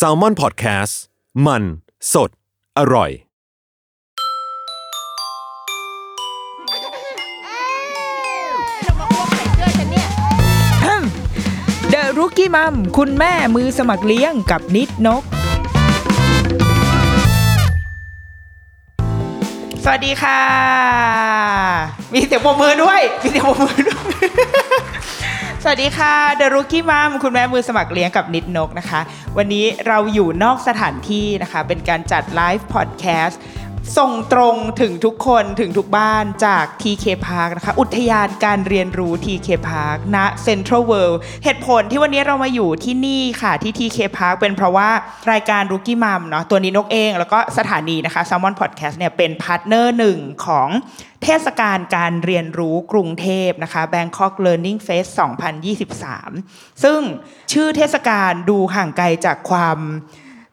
s a l ม o n PODCAST มัน สด อร่อยเดอะรุกี้มัมคุณแม่มือสมัครเลี้ยงกับนิดนก สวัสดีค่ะ มีเสียงปรบมือด้วย มีเสียงปรบมือด้วย สวัสดีค่ะ The Rookie Mom คุณแม่มือสมัครเลี้ยงกับนิดนกนะคะ วันนี้เราอยู่นอกสถานที่นะคะ เป็นการจัด live podcast ส่งตรงถึงทุกคนถึงทุกบ้านจาก TK Park นะคะ อุทยานการเรียนรู้ TK Park ณ Central World เหตุผลที่วันนี้เรามาอยู่ที่นี่ค่ะที่ TK Park เป็นเพราะว่ารายการ Rookie Mom เนาะตัวนิดนกเอง แล้วก็สถานีนะคะ Salmon Podcast เนี่ยเป็น partner หนึ่งของเทศกาลการเรียนรู้กรุงเทพนะคะ Bangkok Learning Fest 2023 ซึ่งชื่อเทศกาลดูห่างไกลจากความ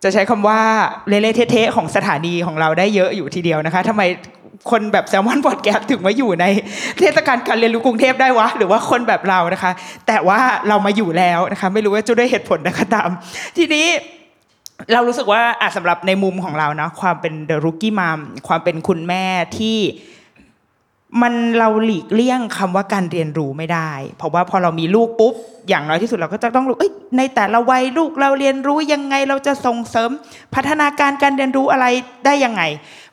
จะใช้คำว่าเละๆเทะของสถานีของเราได้เยอะอยู่ทีเดียวนะคะทำไมคนแบบแซลมอนพอดแคสต์ถึงมาอยู่ในเทศกาลการเรียนรู้กรุงเทพได้วะ หรือว่าคนแบบเรานะคะ แต่ว่าเรามาอยู่แล้วนะคะไม่รู้ว่าจะด้วยเหตุผลใดก็ตาม ทีนี้เรารู้สึกว่าอะสำหรับในมุมของเรานะความเป็นเดอะรุกี้มามความเป็นคุณแม่ที่ มันเราหลีกเลี่ยงคำว่าการเรียนรู้ไม่ได้ เพราะว่าพอเรามีลูกปุ๊บ อย่างน้อยที่สุดเราก็จะต้องรู้ในแต่ละวัยลูกเราเรียนรู้ยังไงเราจะส่งเสริม พัฒนาการการเรียนรู้อะไรได้ยังไง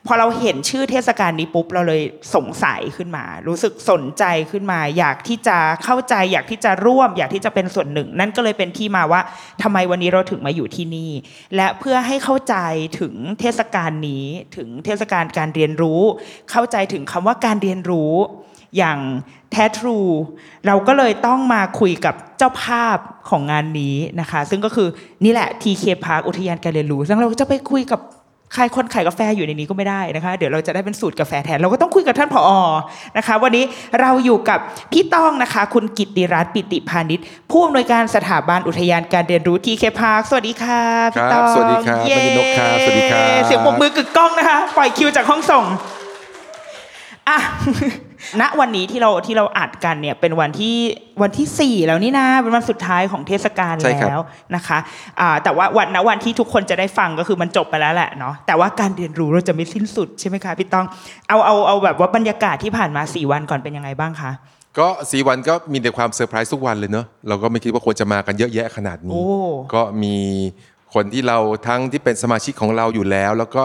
พอเราเห็นชื่อเทศกาลนี้ปุ๊บเราเลยสงสัยขึ้นมา รู้สึกสนใจขึ้นมา อยากที่จะเข้าใจ อยากที่จะร่วม อยากที่จะเป็นส่วนหนึ่ง นั่นก็เลยเป็นที่มาว่าทำไมวันนี้เราถึงมาอยู่ที่นี่ และเพื่อให้เข้าใจถึงเทศกาลนี้ถึงเทศกาลการเรียนรู้ เข้าใจถึงคำว่าการเรียนรู้อย่างแท้ทรูเราก็เลยต้องมาคุยกับเจ้าภาพของงานนี้นะคะ ซึ่งก็คือนี่แหละ TK Park อุทยานการเรียนรู้ซึ่งเราจะไปคุยกับ ใครคนขายกาแฟอยู่ในนี้ก็ไม่ได้นะคะ เดี๋ยวเราจะได้เป็นสูตรกาแฟแทน เราก็ต้องคุยกับท่านผอนะคะ วันนี้เราอยู่กับพี่ต้องนะคะ คุณกิตติรัตน์ปิติพาณิชย์ผู้อำนวยการสถาบันอุทยานการเรียนรู้ TK Park สวัสดีค่ะพี่ต้องครับสวัสดีครับเย้แม่นกครับสวัสดีครับเสียงปรบมือกึกก้องนะคะ ปล่อยคิวจากห้องส่งอะ ณวันนี้ที่เราที่เราอัดกันเนี่ยเป็นวันที่วันที่สี่แล้วนี่นะเป็นวันสุดท้ายของเทศกาลใช่ครับแล้วนะคะอ่าแต่ว่าวันณวันที่ทุกคนจะได้ฟังก็คือมันจบไปแล้วแหละเนาะแต่ว่าการเรียนรู้เราจะไม่สิ้นสุดใช่ไหมคะพี่ต้องเอาเอาเอาแบบว่าบรรยากาศที่ผ่านมาสี่วันก่อนเป็นยังไงบ้างคะก็สี่วันก็มีแต่ความเซอร์ไพรส์ทุกวันเลยเนอะเราก็ไม่คิดว่าควรจะมากันเยอะแยะขนาดนี้โอ้ก็มีคนที่เราทั้งที่เป็นสมาชิกของเราอยู่แล้ว แล้วก็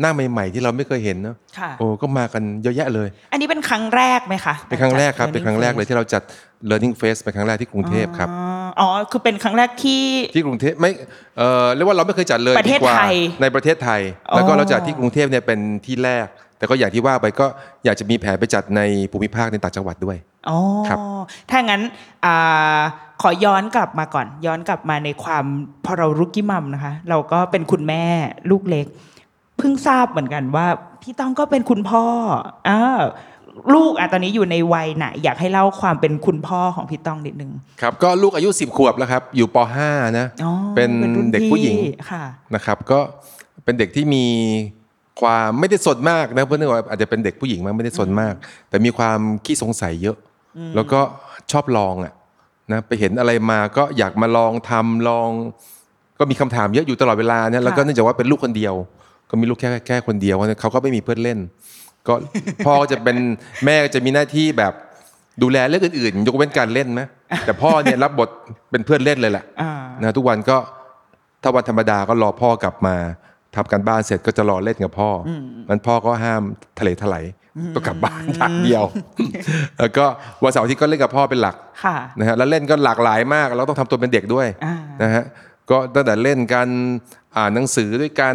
หน้าใหม่ๆที่เราไม่เคยเห็นเนอะค่ะโอ้ก็มากันเยอะแยะเลย อันนี้เป็นครั้งแรกไหมคะเป็นครั้งแรกครับจัดเป็นครั้งแรกเลยที่เราจัด Learning Fest เป็นครั้งแรกที่กรุงเทพครับอ๋ออ๋อคือเป็นครั้งแรกที่ที่กรุงเทพไม่เออเรียกว่าเราไม่เคยจัดเลยประเทศดีกว่าไทยในประเทศไทยอ๋อแล้วก็เราจัดที่กรุงเทพเนี่ยเป็นที่แรก แต่ก็อย่างที่ว่าไปก็อยากจะมีแผนไปจัดในภูมิภาคในต่างจังหวัดด้วยอ๋อครับถ้างั้นอ่าขอย้อนกลับมาก่อน ย้อนกลับมาในความพอเรารุกี้มัมนะคะ เราก็เป็นคุณแม่ลูกเล็ก เพิ่งทราบเหมือนกันว่าพี่ต้องก็เป็นคุณพ่ออ้าวลูกอะตอนนี้อยู่ในวัยไหนอยากให้เล่าความเป็นคุณพ่อของพี่ต้องนิดนึงครับก็ลูกอายุ 10 ขวบแล้วครับ อยู่ป .5 นะอ๋อเป็นรุ่เด็กผู้หญิงพี่ค่ะนะครับ ก็เป็นเด็กที่มีความไม่ได้สนมากนะเพราะเนื่องว่าอาจจะเป็นเด็กผู้หญิงมากไม่ได้สนมาก แต่มีความขี้สงสัยเยอะ แล้วก็ชอบลองอะนะไปเห็นอะไรมาก็อยากมาลองทำลอง ก็มีคำถามเยอะอยู่ตลอดเวลาเนี่ยแล้วก็ค่ะเนื่องจากว่าเป็นลูกคนเดียว ก็มีลูกแค่แค่คนเดียวเพราะฉะนั้นเขาก็ไม่มีเพื่อนเล่น ก็พ่อก็จะเป็นแม่ก็จะมีหน้าที่แบบดูแลเรื่องอื่นๆ ยกเว้นการเล่นนะแต่พ่อเนี่ยรับบทเป็นเพื่อนเล่นเลยแหละอ่านะทุกวันก็ถ้าวันธรรมดาก็รอพ่อกลับมาทำการบ้านเสร็จก็จะรอเล่นกับพ่ออมันพ่อก็ห้ามทะเลถลายต้องกลับบ้านอย่างเดียว แล้วก็วันเสาร์อาที่ก็เล่นกับพ่อเป็นหลักค่ะนะฮะแล้วเล่นก็หลากหลายมาก เราต้องทำตัวเป็นเด็กด้วยอ่านะฮะ ก็ตั้งแต่เล่นกันอ่านหนังสือด้วยกัน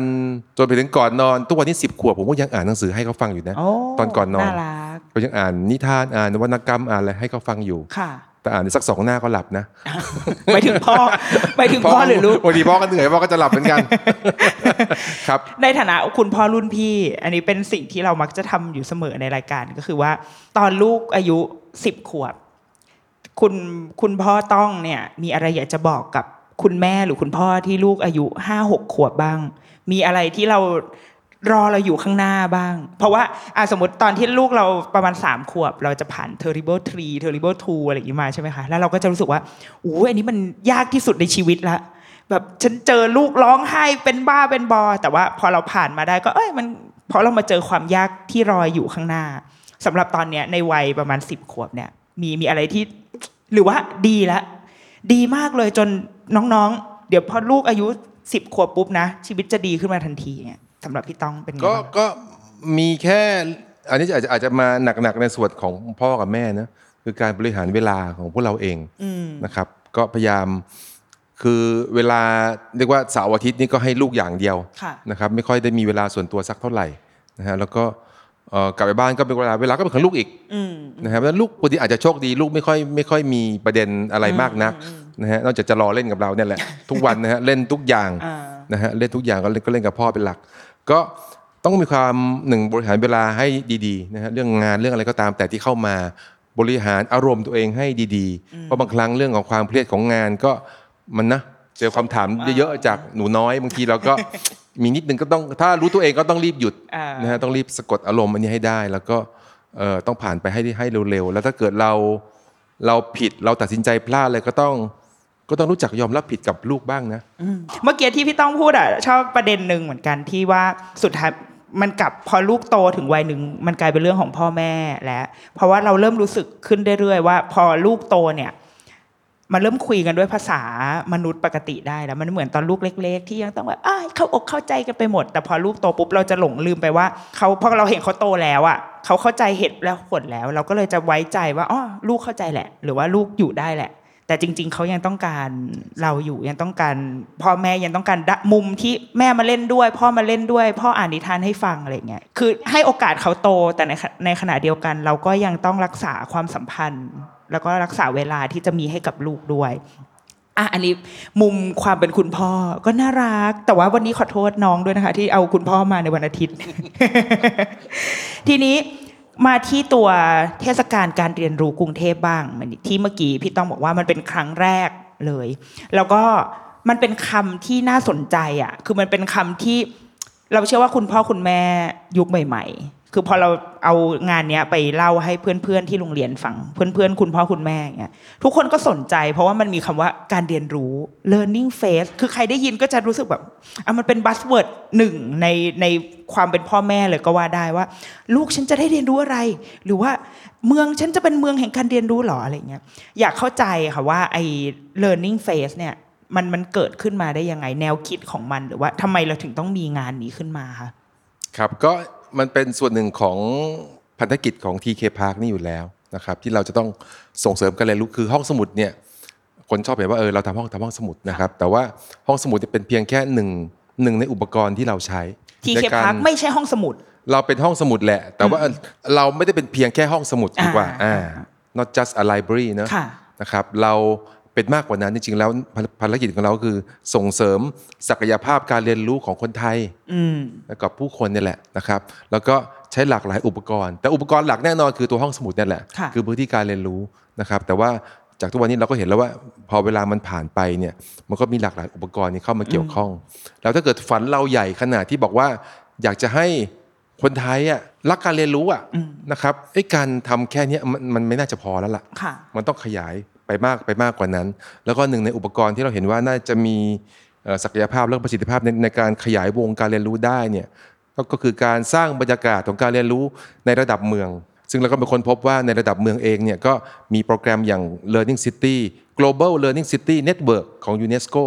จนไปถึงก่อนนอน ทุกวันนี้สิบขวบผมก็ยังอ่านหนังสือให้เขาฟังอยู่นะโอ้ตอนก่อนนอนน่ารักก็ยังอ่านนิทานอ่านวรรณกรรมอ่านอะไรให้เขาฟังอยู่ค่ะแต่อ่านสักสองหน้าก็หลับนะไปถึงพ่อไปถึงพ่อหรือลูกบางทีพ่อก็เหนื่อยพ่อก็จะหลับเหมือนกัน ครับ ในฐานะคุณพ่อรุ่นพี่ อันนี้เป็นสิ่งที่เรามักจะทำอยู่เสมอในรายการก็คือว่า ตอนลูกอายุสิบขวบ คุณคุณพ่อต้องเนี่ย มีอะไรอยากจะบอกกับ คุณแม่หรือคุณพ่อที่ลูกอายุห้าหกขวบบ้าง มีอะไรที่เรารอเราอยู่ข้างหน้าบ้าง เพราะว่าอะสมมติตอนที่ลูกเราประมาณสามขวบ เราจะผ่าน terrible three terrible two อะไรอย่างนี้มาใช่ไหมคะ แล้วเราก็จะรู้สึกว่าอู้อันนี้มันยากที่สุดในชีวิตละแบบฉันเจอลูกร้องไห้เป็นบ้าเป็นบอ แต่ว่าพอเราผ่านมาได้ก็เอ้ยมันเพราะเรามาเจอความยากที่รออยู่ข้างหน้าสำหรับตอนเนี้ยในวัยประมาณสิบขวบเนี่ยมีมีอะไรที่ หรือว่าดีล้วดีมากเลยจน น้องๆ เดี๋ยวพอลูกอายุสิบขวบปุ๊บนะ ชีวิตจะดีขึ้นมาทันทีเนี่ยสำหรับพี่ต้องเป็นไงก็บ้างก็มีแค่ อันนี้อาจจะอาจจะมาหนักๆในส่วนของพ่อกับแม่นะคือการบริหารเวลาของพวกเราเองนะครับ ก็พยายามคือเวลาเรียกว่าเสาร์อาทิตย์นี่ก็ให้ลูกอย่างเดียว ค่ะ นะครับไม่ค่อยได้มีเวลาส่วนตัวสักเท่าไหร่นะฮะแล้วก็เอ่อ กลับไปบ้านก็เป็นเวลาเวลาก็เป็นของลูกอีกนะครับแล้วลูกปกติอาจจะโชคดีลูกไม่ค่อยไม่ค่อยมีประเด็นอะไรมากนักนะฮะนอกจากจะรอเล่นกับเราเนี่ยแหละทุกวันนะฮะเล่นทุกอย่างอ่านะฮะเล่นทุกอย่างก็เล่นก็เล่นกับพ่อเป็นหลัก ก็ต้องมีความหนึ่งบริหารเวลาให้ดีๆนะฮะเรื่องงานเรื่องอะไรก็ตามแต่ที่เข้ามาบริหารอารมณ์ตัวเองให้ดีๆ เพราะบางครั้งเรื่องของความเครียดของงานก็มันนะเจอความถามเยอะๆจากหนูน้อยบางทีเราก็ มีนิดนึงก็ต้องถ้ารู้ตัวเองก็ต้องรีบหยุดอ่านนะฮะต้องรีบสะกดอารมณ์อันนี้ให้ได้ แล้วก็เอ่อต้องผ่านไปให้ให้เร็วๆแล้วถ้าเกิดเราเราผิดเราตัดสินใจพลาดเลยก็ต้องก็ต้องรู้จักยอมรับผิดกับลูกบ้างนะเมื่อกี้ที่พี่ต้องพูดอะชอบประเด็นหนึ่งเหมือนกันที่ว่าสุดท้ายมันกลับพอลูกโตถึงวัยหนึ่งมันกลายเป็นเรื่องของพ่อแม่แล้วเพราะว่าเราเริ่มรู้สึกขึ้นเรื่อยๆว่า พอลูกโตเนี่ย มันเริ่มคุยกันด้วยภาษามนุษย์ปกติได้แล้ว มันเหมือนตอนลูกเล็ก ๆ ที่ยังต้องแบบเข้าอกเข้าใจกันไปหมด แต่พอลูกโตปุ๊บเราจะหลงลืมไปว่าเขาพอเราเห็นเขาโตแล้วอะเขาเข้าใจเหตุและผลแล้ว เราก็เลยจะไว้ใจว่าอ๋อลูกเข้าใจแหละ หรือว่าลูกอยู่ได้แหละ แต่จริง ๆเขายังต้องการเราอยู่ยังต้องการพ่อแม่ยังต้องการดมุมที่แม่มาเล่นด้วย พ่อมาเล่นด้วย พ่ออ่านนิทานให้ฟังอะไรเงี้ยคือให้โอกาสเขาโตแต่ในในขณะเดียวกัน เราก็ยังต้องรักษาความสัมพันธ์ แล้วก็รักษาเวลาที่จะมีให้กับลูกด้วยอะอันนี้มุมความเป็นคุณพ่อก็น่ารัก แต่ว่าวันนี้ขอโทษน้องด้วยนะคะ ที่เอาคุณพ่อมาในวันอาทิตย์ ทีนี้มาที่ตัวเทศกาลการเรียนรู้กรุงเทพบ้างมือนที่เมื่อกี้พี่ต้องบอกว่ามันเป็นครั้งแรกเลย แล้วก็มันเป็นคำที่น่าสนใจอะ คือมันเป็นคำที่เราเชื่อว่าคุณพ่อคุณแม่ยุคใหม่ ๆ คือพอเราเอางานเนี้ยไปเล่าให้เพื่อนๆที่โรงเรียนฟังเพื่อนๆคุณพ่อคุณแม่เงี้ยทุกคนก็สนใจ เพราะว่ามันมีคำว่าการเรียนรู้ learning phase คือใครได้ยินก็จะรู้สึกแบบอะมันเป็น buzzword หนึ่งในในความเป็นพ่อแม่เลยก็ว่าได้ว่า ลูกฉันจะได้เรียนรู้อะไร หรือว่าเมืองฉันจะเป็นเมืองแห่งการเรียนรู้หรออะไรเงี้ยอยากเข้าใจค่ะว่าไอ้ learning phase เนี่ยมันมันเกิดขึ้นมาได้ยังไงแนวคิดของมันหรือว่าทำไมเราถึงต้องมีงานนี้ขึ้นมาคะครับก็ มันเป็นส่วนหนึ่งของพันธกิจของ TK Park นี่อยู่แล้วนะครับที่เราจะต้องส่งเสริมการเรียนรู้คือห้องสมุดเนี่ยคนชอบเห็นว่าเออเราทำห้องทำห้องสมุดนะครับแต่ว่าห้องสมุดเนี่ยเป็นเพียงแค่หนึ่งหนึ่งในอุปกรณ์ที่เราใช้ทีในเคการพาร์คไม่ใช่ห้องสมุด เราเป็นห้องสมุดแหละ แต่ว่าเราไม่ได้เป็นเพียงแค่ห้องสมุดดีกว่าอ่าอ่า not just a library เนอะค่ะนะครับเรา เป็นมากกว่านั้นจริงๆแล้วภารภารกิจของเราก็คือส่งเสริมศักยภาพการเรียนรู้ของคนไทยอืมและกับผู้คนเนี่ยแหละนะครับ แล้วก็ใช้หลากหลายอุปกรณ์ แต่อุปกรณ์หลักแน่นอนคือตัวห้องสมุดเนี่ยแหละค่ะอพื้นที่การเรียนรู้นะครับ แต่ว่าจากทุกวันนี้เราก็เห็นแล้วว่า พอเวลามันผ่านไปเนี่ย มันก็มีหลากหลายอุปกรณ์นี้เข้ามาเกี่ยวข้อง แล้วถ้าเกิดฝันเราใหญ่ขนาดที่บอกว่า อยากจะให้คนไทยอะรักการเรียนรู้อะนะครับไอ้การทำแค่เนี้ยมันมันไม่น่าจะพอแล้วล่ะค่ะมันต้องขยาย ไปมากไปมากกว่านั้น แล้วก็หนึ่งในอุปกรณ์ที่เราเห็นว่าน่าจะมีเอ่อศักยภาพและประสิทธิภาพในในการขยายวงการเรียนรู้ได้เนี่ยก็ก็คือการสร้างบรรยากาศของการเรียนรู้ในระดับเมือง ซึ่งเราก็เป็นคนพบว่าในระดับเมืองเองเนี่ยก็มีโปรแกรมอย่าง Learning City Global Learning City Network ของ UNESCO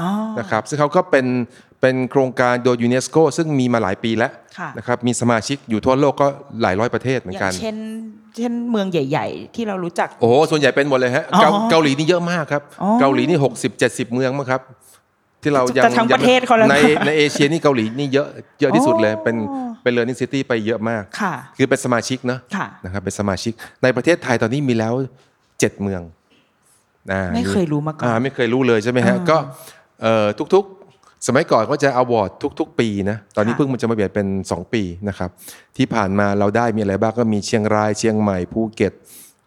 อ๋อนะครับซึ่งเขาก็เป็น เป็นโครงการโดยยูเนสโกซึ่งมีมาหลายปีแล้วค่ะนะครับมีสมาชิกอยู่ทั่วโลกก็หลายร้อยประเทศเหมืออนย่ากังนเช่นเช่นเมืองใหญ่ ๆ ที่เรารู้จัก โอ้โหส่วนใหญ่เป็นหมดเลยฮะอ๋อเกาเกาหลีนี่เยอะมากครับอ๋อเกาหลีนี่หกสิบเจ็ดสิบเมืองมั้งครับที่เรายังจะทั้งประเทศเขาแล้วในในเอเชียนี่เกาหลีนี่เยอะเยอะที่สุดเลยเป็นอ๋อเป็นเ e อร์นิ่งซิตี้ไปเยอะมากค่ะคือเป็นสมาชิกเนอะค่ะนะครับเป็นสมาชิกในประเทศไทยตอนนี้มีแล้วเจ็ดเมืองอ่าไม่เคยรู้มาก่อนอ่าไม่เคยรู้เลยใช่ไหมฮะก็เอ่อทุกๆ สมัยก่อนก็จะอวอร์ดทุก ๆ ปีนะ ตอนนี้ค่ะเพิ่งมันจะมาเปลี่ยนเป็น 2 ปีนะครับ ที่ผ่านมาเราได้มีอะไรบ้างก็มีเชียงรายเชียงใหม่ภูเก็ต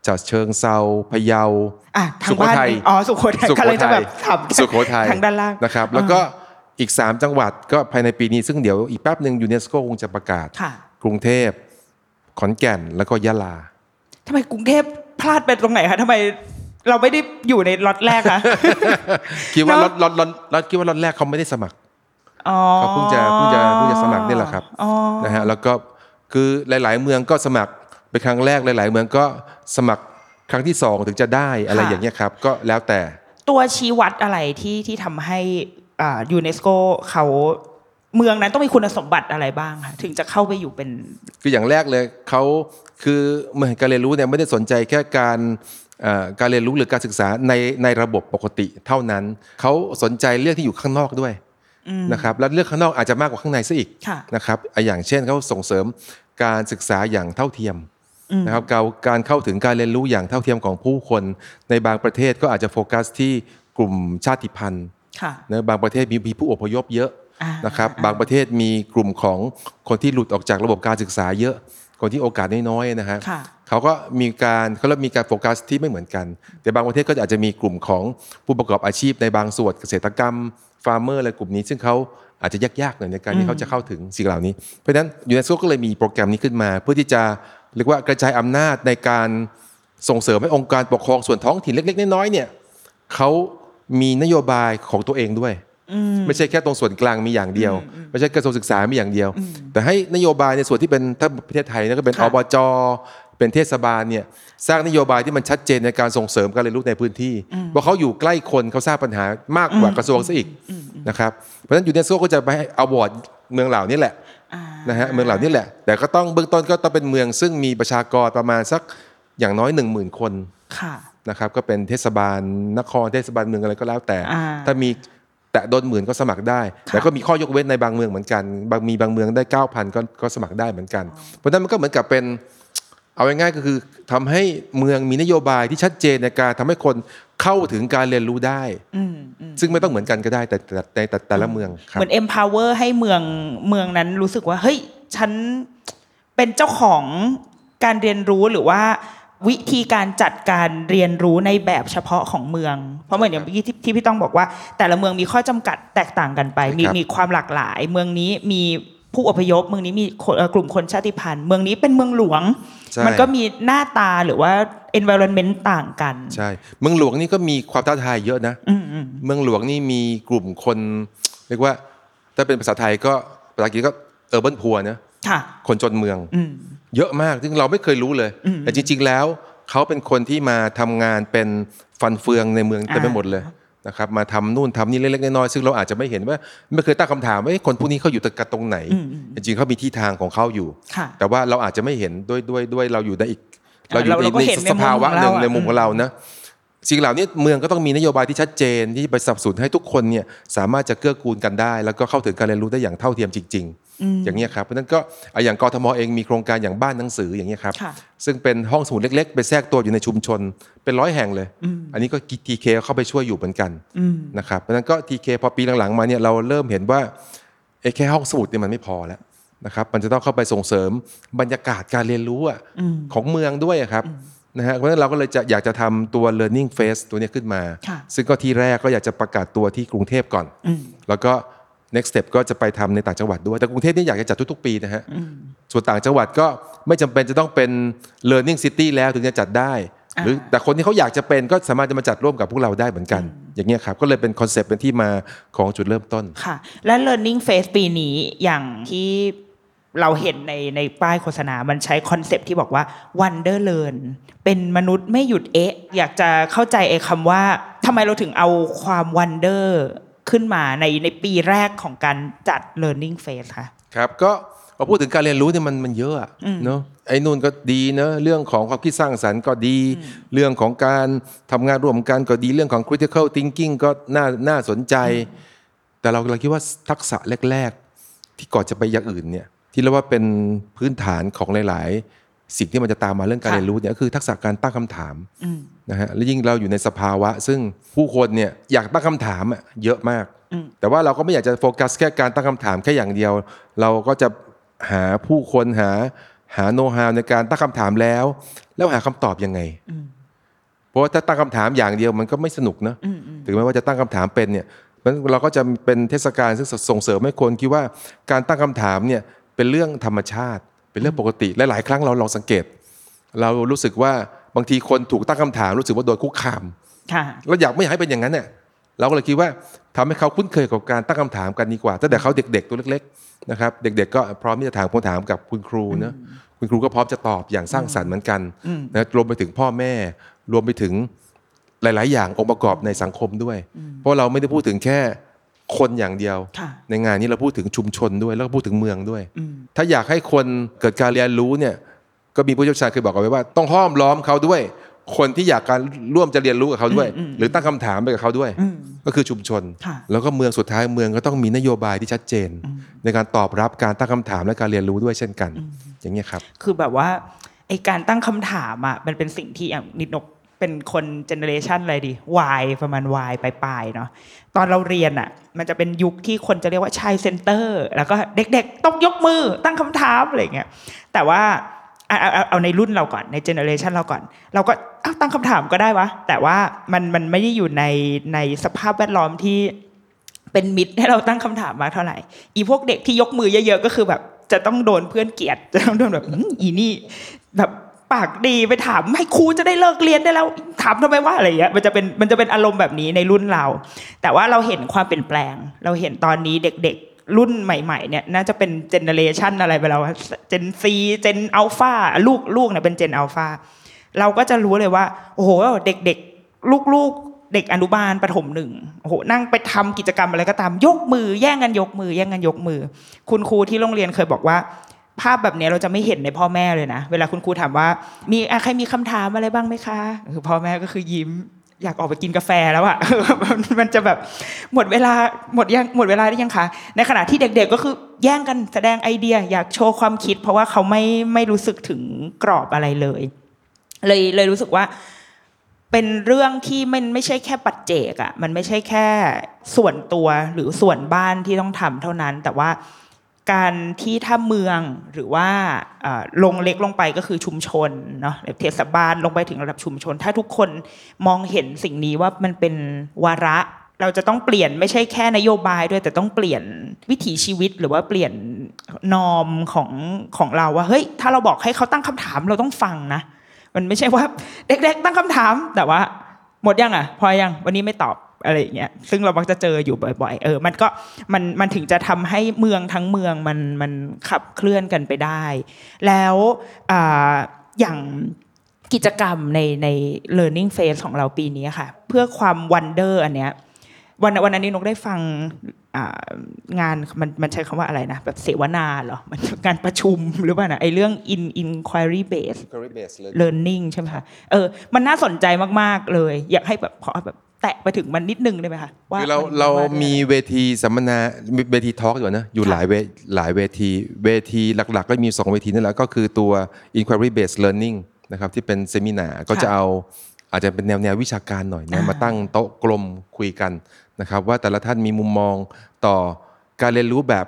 จัดเชิงเซาพะเยาอะทาสุงโขบ้านทัยอ๋อสุโขทัยสุโขกำลังจะทัแบยบถามสุโขทัยทางด้านล่างนะครับ แล้วก็อีก 3 จังหวัดก็ภายในปีนี้ซึ่งเดี๋ยวอีกแป๊บหนึ่งยูเนสโกคงจะประกาศค่ะกรุงเทพขอนแก่นแล้วก็ยะลาทำไมกรุงเทพพลาดไปตรงไหนคะทำไม เราไม่ได้อยู่ในล็อตแรกนะคิดว่าเนรอะถรถรถรถคิดว่ารถแรกเขาไม่ได้สมัครอ๋อเขาเพิ่งจะเพิ่งจะเพิ่งจะสมัครนี่แหละครับอ๋อนะฮะแล้วก็คือหลาย ๆ เมืองก็สมัครเป็นครั้งแรกหลาย ๆ เมืองก็สมัครครั้งที่สองถึงจะได้อะไรอย่างเงี้ยครับ ก็แล้วแต่ตัวชี้วัดอะไรที่ที่ทำให้อ่ายูเนสโกเขาเมืองนั้นต้องมีคุณสมบัติอะไรบ้างคะถึงจะเข้าไปอยู่เป็น คืออย่างแรกเลยเขาคือเมืองการเรียนรู้เนี่ยไม่ได้สนใจแค่การเอ่อ การเรียนรู้หรือการศึกษาในในระบบปกติเท่านั้น เขาสนใจเรื่องที่อยู่ข้างนอกด้วยนะครับแล้วเรื่องข้างนอกอาจจะมากกว่าข้างในซะอีกค่ะนะครับอะอย่างเช่นเขาส่งเสริมการศึกษาอย่างเท่าเทียมนะครับการการเข้าถึงการเรียนรู้อย่างเท่าเทียมของผู้คน ในบางประเทศก็อาจจะโฟกัสที่กลุ่มชาติพันธุ์ค่ะนะบางประเทศมีมีผู้อพยพเยอะอ่านะครับบางประเทศมีกลุ่มของคนที่หลุดออกจากระบบการศึกษาเยอะคนที่โอกาสน้อยๆนะฮะค่ะ เขาก็มีการเขาเรียกมีการโฟกัสที่ไม่เหมือนกัน แต่บางประเทศก็อาจจะมีกลุ่มของผู้ประกอบอาชีพในบางส่วนเกษตรกรรม farmer อะไรกลุ่มนี้ ซึ่งเขาอาจจะยากๆหน่อยในการที่เขาจะเข้าถึงสิ่งเหล่านี้ เพราะฉะนั้นยูเนสโกก็เลยมีโปรแกรมนี้ขึ้นมา เพื่อที่จะเรียกว่ากระจายอำนาจในการส่งเสริมให้องค์การปกครองส่วนท้องถิ่นเล็ก ๆ น้อยๆเนี่ยเขามีนโยบายของตัวเองด้วยไม่ใช่แค่ตรงส่วนกลางมีอย่างเดียว ไม่ใช่กระทรวงศึกษามีอย่างเดียว แต่ให้นโยบายในส่วนที่เป็นถ้าประเทศไทยเนี่ยก็เป็นค่ะอบจ เป็นเทศบาลเนี่ยสร้างนโยบายที่มันชัดเจนในการส่งเสริมการเรียนรู้ในพื้นที่เพราะเขาอยู่ใกล้คนเขาทราบปัญหามากกว่ากระทรวงซะอีกนะครับเพราะฉะนั้นยูเนสโกก็จะไปให้ awardเมืองเหล่านี้แหละอ่านะฮะเมืองเหล่านี้แหละ แต่ก็ต้องเบื้องต้นก็ต้องเป็นเมืองซึ่งมีประชากรประมาณสักอย่างน้อย 1 0,000 คนค่ะนะครับก็เป็นเทศบาลนครเทศบาลเมืองอะไรก็แล้วแต่อ่าถ้ามีแตะโดนหมื่นก็สมัครได้ แต่ก็มีข้อยกเว้นในบางเมืองเหมือนกัน บางมีบางเมืองได้ 9,000 ก็ก็สมัครได้เหมือนกัน เพราะฉะนั้นมันก็เหมือนกับเป็น เอาง่ายๆก็คือทำให้เมืองมีนโยบายที่ชัดเจนในการทำให้คนเข้าถึงการเรียนรู้ได้อืมอืมซึ่งไม่ต้องเหมือนกันก็ได้แต่แต่แต่แต่แต่ละเมืองครับเหมือน empower ให้เมืองเมืองนั้นรู้สึกว่า เฮ้ย ฉันเป็นเจ้าของการเรียนรู้หรือว่าวิธีการจัดการเรียนรู้ในแบบเฉพาะของเมือง เพราะเหมือนอย่างเมื่อกี้ที่ที่พี่ต้องบอกว่า แต่ละเมืองมีข้อจำกัดแตกต่างกันไป มีครับมีความหลากหลาย เมืองนี้มี ผู้อพยพเมืองนี้มีคนเอ่อกลุ่มคนชาติพันธุ์เมืองนี้เป็นเมืองหลวงใช่มันก็มีหน้าตาหรือว่า environment ต่างกัน ใช่ เมืองหลวงนี่ก็มีความท้าทายเยอะนะอืมอืมเมืองหลวงนี่มีกลุ่มคนเรียกว่า ถ้าเป็นภาษาไทยก็ภาษาอังกฤษก็เออร์เบิร์นพัวนะค่ะคนจนเมืองอืมเยอะมากซึ่งเราไม่เคยรู้เลย แต่จริง ๆ แล้วเขาเป็นคนที่มาทำงานเป็นฟันเฟืองในเมืองเต็มไปหมดเลย นะครับมาทำนู่นทำนี่เล็กๆน้อยๆซึ่งเราอาจจะไม่เห็นว่าไม่เคยตั้งคำถามว่าเอ๊ะคนพวกนี้เขาอยู่กันตรงไหน จริงๆเขามีที่ทางของเขาอยู่ค่ะแต่ว่าเราอาจจะไม่เห็นด้วยด้วยด้วยเราอยู่ในอีก เราอยู่เราในเราก็ในเห็นในสภาวะหนึ่งมุมของเราอะในมุมของเรานะ สิ่งเหล่านี้เมืองก็ต้องมีนโยบายที่ชัดเจนที่ไปสนับสนุนให้ทุกคนเนี่ยสามารถจะเกื้อกูลกันได้ แล้วก็เข้าถึงการเรียนรู้ได้อย่างเท่าเทียมจริง ๆ อย่างนี้ยครับเพราะฉะนั้นก็อะอย่างกทมเองมีโครงการอย่างบ้านหนังสืออย่างนี้ยครับค่ะซึ่งเป็นห้องสมุดเล็ก ๆ ไปแทรกตัวอยู่ในชุมชน เป็นร้อยแห่งเลย อันนี้ก็ทีเคเข้าไปช่วยอยู่เหมือนกันนะครับเพราะฉะนั้นก็ทีเคพอปีหลังๆมาเนี่ยเราเริ่มเห็นว่าไอ้แค่ห้องสมุดเนี่ยมันไม่พอแล้วนะครับมันจะต้องเข้าไปส่งเสริมบรรยากาศการเรียนรู้อะของเมืองด้วยอะครับ นะฮะเพราะฉะนั้นเราก็เลยจะอยากจะทำตัว learning face ตัวเนี้ยขึ้นมาค่ะซึ่งก็ที่แรกก็อยากจะประกาศตัวที่กรุงเทพก่อน แล้วก็ next step ก็จะไปทำในต่างจังหวัดด้วย แต่กรุงเทพนี่อยากจะจัดทุก ๆ ปีนะฮะ ส่วนต่างจังหวัดก็ไม่จำเป็นจะต้องเป็น learning city แล้วถึงจะจัดได้ หรือแต่คนที่เขาอยากจะเป็นก็สามารถจะมาจัดร่วมกับพวกเราได้เหมือนกัน อย่างเงี้ยครับ ก็เลยเป็นคอนเซปต์เป็นที่มาของจุดเริ่มต้น ค่ะ และ learning phase ปีนี้อย่างที่ เราเห็นในในป้ายโฆษณา มันใช้คอนเซปต์ที่บอกว่า wonder learn เป็นมนุษย์ไม่หยุดเอ๊ะ อยากจะเข้าใจไอ้คำว่าทำไมเราถึงเอาความ wonder ขึ้นมาในในปีแรกของการจัด Learning Fest ค่ะ ครับ ก็พอพูดถึงการเรียนรู้เนี่ยมันมันเยอะอะเนาะไอ้นู่นก็ดีเนอะเรื่องของความคิดสร้างสรรค์ก็ดี เรื่องของการทำงานร่วมกันก็ดีเรื่องของ critical thinking ก็น่าน่าสนใจ แต่เราเราคิดว่าทักษะแรก ๆ ที่ก่อนจะไปอย่างอื่นเนี่ย ที่เรียกว่าเป็นพื้นฐานของหลาย ๆ สิ่งที่มันจะตามมาเรื่องการค่ะเรียนรู้เนี่ยก็คือทักษะการตั้งคำถามนะฮะและยิ่งเราอยู่ในสภาวะ ซึ่งผู้คนเนี่ยอยากตั้งคำถามอะเยอะมาก แต่ว่าเราก็ไม่อยากจะโฟกัสแค่การตั้งคำถามแค่อย่างเดียว เราก็จะหาผู้คนหาหาโน้ตฮาวในการตั้งคำถามแล้ว แล้วหาคำตอบยังไงเพราะว่าถ้าตั้งคำถามอย่างเดียวมันก็ไม่สนุกนะถึงแม้ว่าจะตั้งคำถามเป็นเนี่ยมันเราก็จะเป็นเทศกาลซึ่งส่งเสริมให้คนคิดว่าการตั้งคำถามเนี่ย เป็นเรื่องธรรมชาติ เป็นเรื่องปกติและหลายครั้งเราลองสังเกต เรารู้สึกว่าบางทีคนถูกตั้งคำถามรู้สึกว่าโดนคุกคามค่ะเราอยากไม่อยากให้เป็นอย่างนั้นเนี่ยเราก็เลยคิดว่าทำให้เขาคุ้นเคยกับการตั้งคำถามกันดีกว่าตั้งแต่เขาเด็กๆตัวเล็กๆนะครับเด็กๆก็พร้อมที่จะถามคำถามกับคุณครูนะคุณครูก็พร้อมจะตอบอย่างสร้างสรรค์เหมือนกันนะรวมไปถึงพ่อแม่ รวมไปถึงหลาย ๆ อย่างองค์ประกอบในสังคมด้วย เพราะเราไม่ได้พูดถึงแค่ คนอย่างเดียวค่ะในงานนี้เราพูดถึงชุมชนด้วย แล้วก็พูดถึงเมืองด้วย ถ้าอยากให้คนเกิดการเรียนรู้เนี่ยก็มีผู้เชี่ยวชาญเคยบอกเอาไว้ว่า ต้องห้อมล้อมเขาด้วย คนที่อยากการร่วมจะเรียนรู้กับเขาด้วย หรือตั้งคำถามไปกับเขาด้วย ก็คือชุมชนค่ะแล้วก็เมืองสุดท้ายเมืองก็ต้องมีนโยบายที่ชัดเจน ในการตอบรับการตั้งคำถามและการเรียนรู้ด้วยเช่นกัน อย่างเนี้ยครับ คือแบบว่าไอการตั้งคำถามอะมันเป็นสิ่งที่อย่างนิดนกเป็นคน generation อะไรดี Y ประมาณ Y ปลายๆเนาะ ตอนเราเรียนอะ มันจะเป็นยุคที่คนจะเรียกว่า child center แล้วก็เด็กๆ ต้องยกมือตั้งคำถามอะไรเงี้ยแต่ว่าเอาเอาเอาในรุ่นเราก่อนใน generation เราก่อน เราก็อ้าตั้งคำถามก็ได้วะ แต่ว่ามันมันไม่ได้อยู่ในในสภาพแวดล้อมที่เป็นมิตรให้เราตั้งคำถามมากเท่าไหร่ อีพวกเด็กที่ยกมือเยอะๆก็คือแบบจะต้องโดนเพื่อนเกลียดจะต้องโดนแบบอีนี่แบบ ปากดีไปถามให้ครูจะได้เลิกเรียนได้แล้วถามทำไมว่าอะไรอย่างเงี้ยมันจะเป็นมันจะเป็นอารมณ์แบบนี้ในรุ่นเรา แต่ว่าเราเห็นความเปลี่ยนแปลง เราเห็นตอนนี้เด็กๆ รุ่นใหม่ๆเนี่ยน่าจะเป็นเจเนเรชันอะไรไปแล้วเจนซีเจนอัลฟาลูกลูกเนี่ยเป็นเจนอัลฟาเราก็จะรู้เลยว่าโอ้โหเด็กๆลูกๆ เด็กอนุบาลประถมหนึ่งโอ้โหนั่งไปทำกิจกรรมอะไรก็ตามยกมือ แย่งกันยกมือ แย่งกันยกมือ คุณครูที่โรงเรียนเคยบอกว่า ภาพแบบนี้เราจะไม่เห็นในพ่อแม่เลยนะ เวลาคุณครูถามว่า มีใครมีคำถามอะไรบ้างไหมคะคือพ่อแม่ก็คือยิ้มอยากออกไปกินกาแฟแล้วอะมันมันจะแบบหมดเวลาหมดยังหมดเวลาได้ยังคะในขณะที่เด็ก ๆ ก็คือแย่งกันแสดงไอเดีย อยากโชว์ความคิด เพราะว่าเขาไม่ไม่รู้สึกถึงกรอบอะไรเลย เลยเลยรู้สึกว่า เป็นเรื่องที่มันไม่ใช่แค่ปัจเจกอะมันไม่ใช่แค่ส่วนตัวหรือส่วนบ้านที่ต้องทำเท่านั้น แต่ว่า การที่ถ้าเมืองหรือว่าลงเล็กลงไปก็คือชุมชนเนาะเทศบาลลงไปถึงระดับชุมชน ถ้าทุกคนมองเห็นสิ่งนี้ว่ามันเป็นวาระเราจะต้องเปลี่ยนไม่ใช่แค่นโยบายด้วยแต่ต้องเปลี่ยนวิถีชีวิตหรือว่าเปลี่ยนนอมของของเราว่าเฮ้ยถ้าเราบอกให้เขาตั้งคำถามเราต้องฟังนะ มันไม่ใช่ว่าเด็กๆตั้งคำถามแต่ว่า หมดยังอะ พอยังวันนี้ไม่ตอบ อะไรอย่างเงี้ยซึ่งเรามักจะเจออยู่บ่อยๆเออมันก็มันมันถึงจะทำให้เมืองทั้งเมืองมันมันขับเคลื่อนกันไปได้ แล้วอ่าอย่างกิจกรรมในใน learning phase ของเราปีนี้ค่ะ เพื่อความ wonder อันเนี้ยวันวันนั้นนี้นกได้ฟังอ่างานมันมันใช้คำว่าอะไรนะ แบบเสวนาเหรอมันงานประชุมหรือเปล่านะไอเรื่อง in inquiry base learning ใช่ไหมคะเออมันน่าสนใจมาก ๆ เลย อยากให้แบบขอแบบ แตะไปถึงมันนิดนึงได้ไหมคะว่าคือเรานเราว่มีเวทีสัมมนามีเวทีทอล์กอยู่นะอยู่ค่ะหลายเวหลายเวทีเวทีหลักๆ ก็มี 2 เวทีนั่นแหละก็คือตัว inquiry based learning นะครับที่เป็นเซมินาร์ก็จะเอาอาจจะเป็นแนวแนววิชาการหน่อยนะอ่ามมาตั้งโต๊ะกลมคุยกันนะครับ ว่าแต่ละท่านมีมุมมองต่อการเรียนรู้แบบ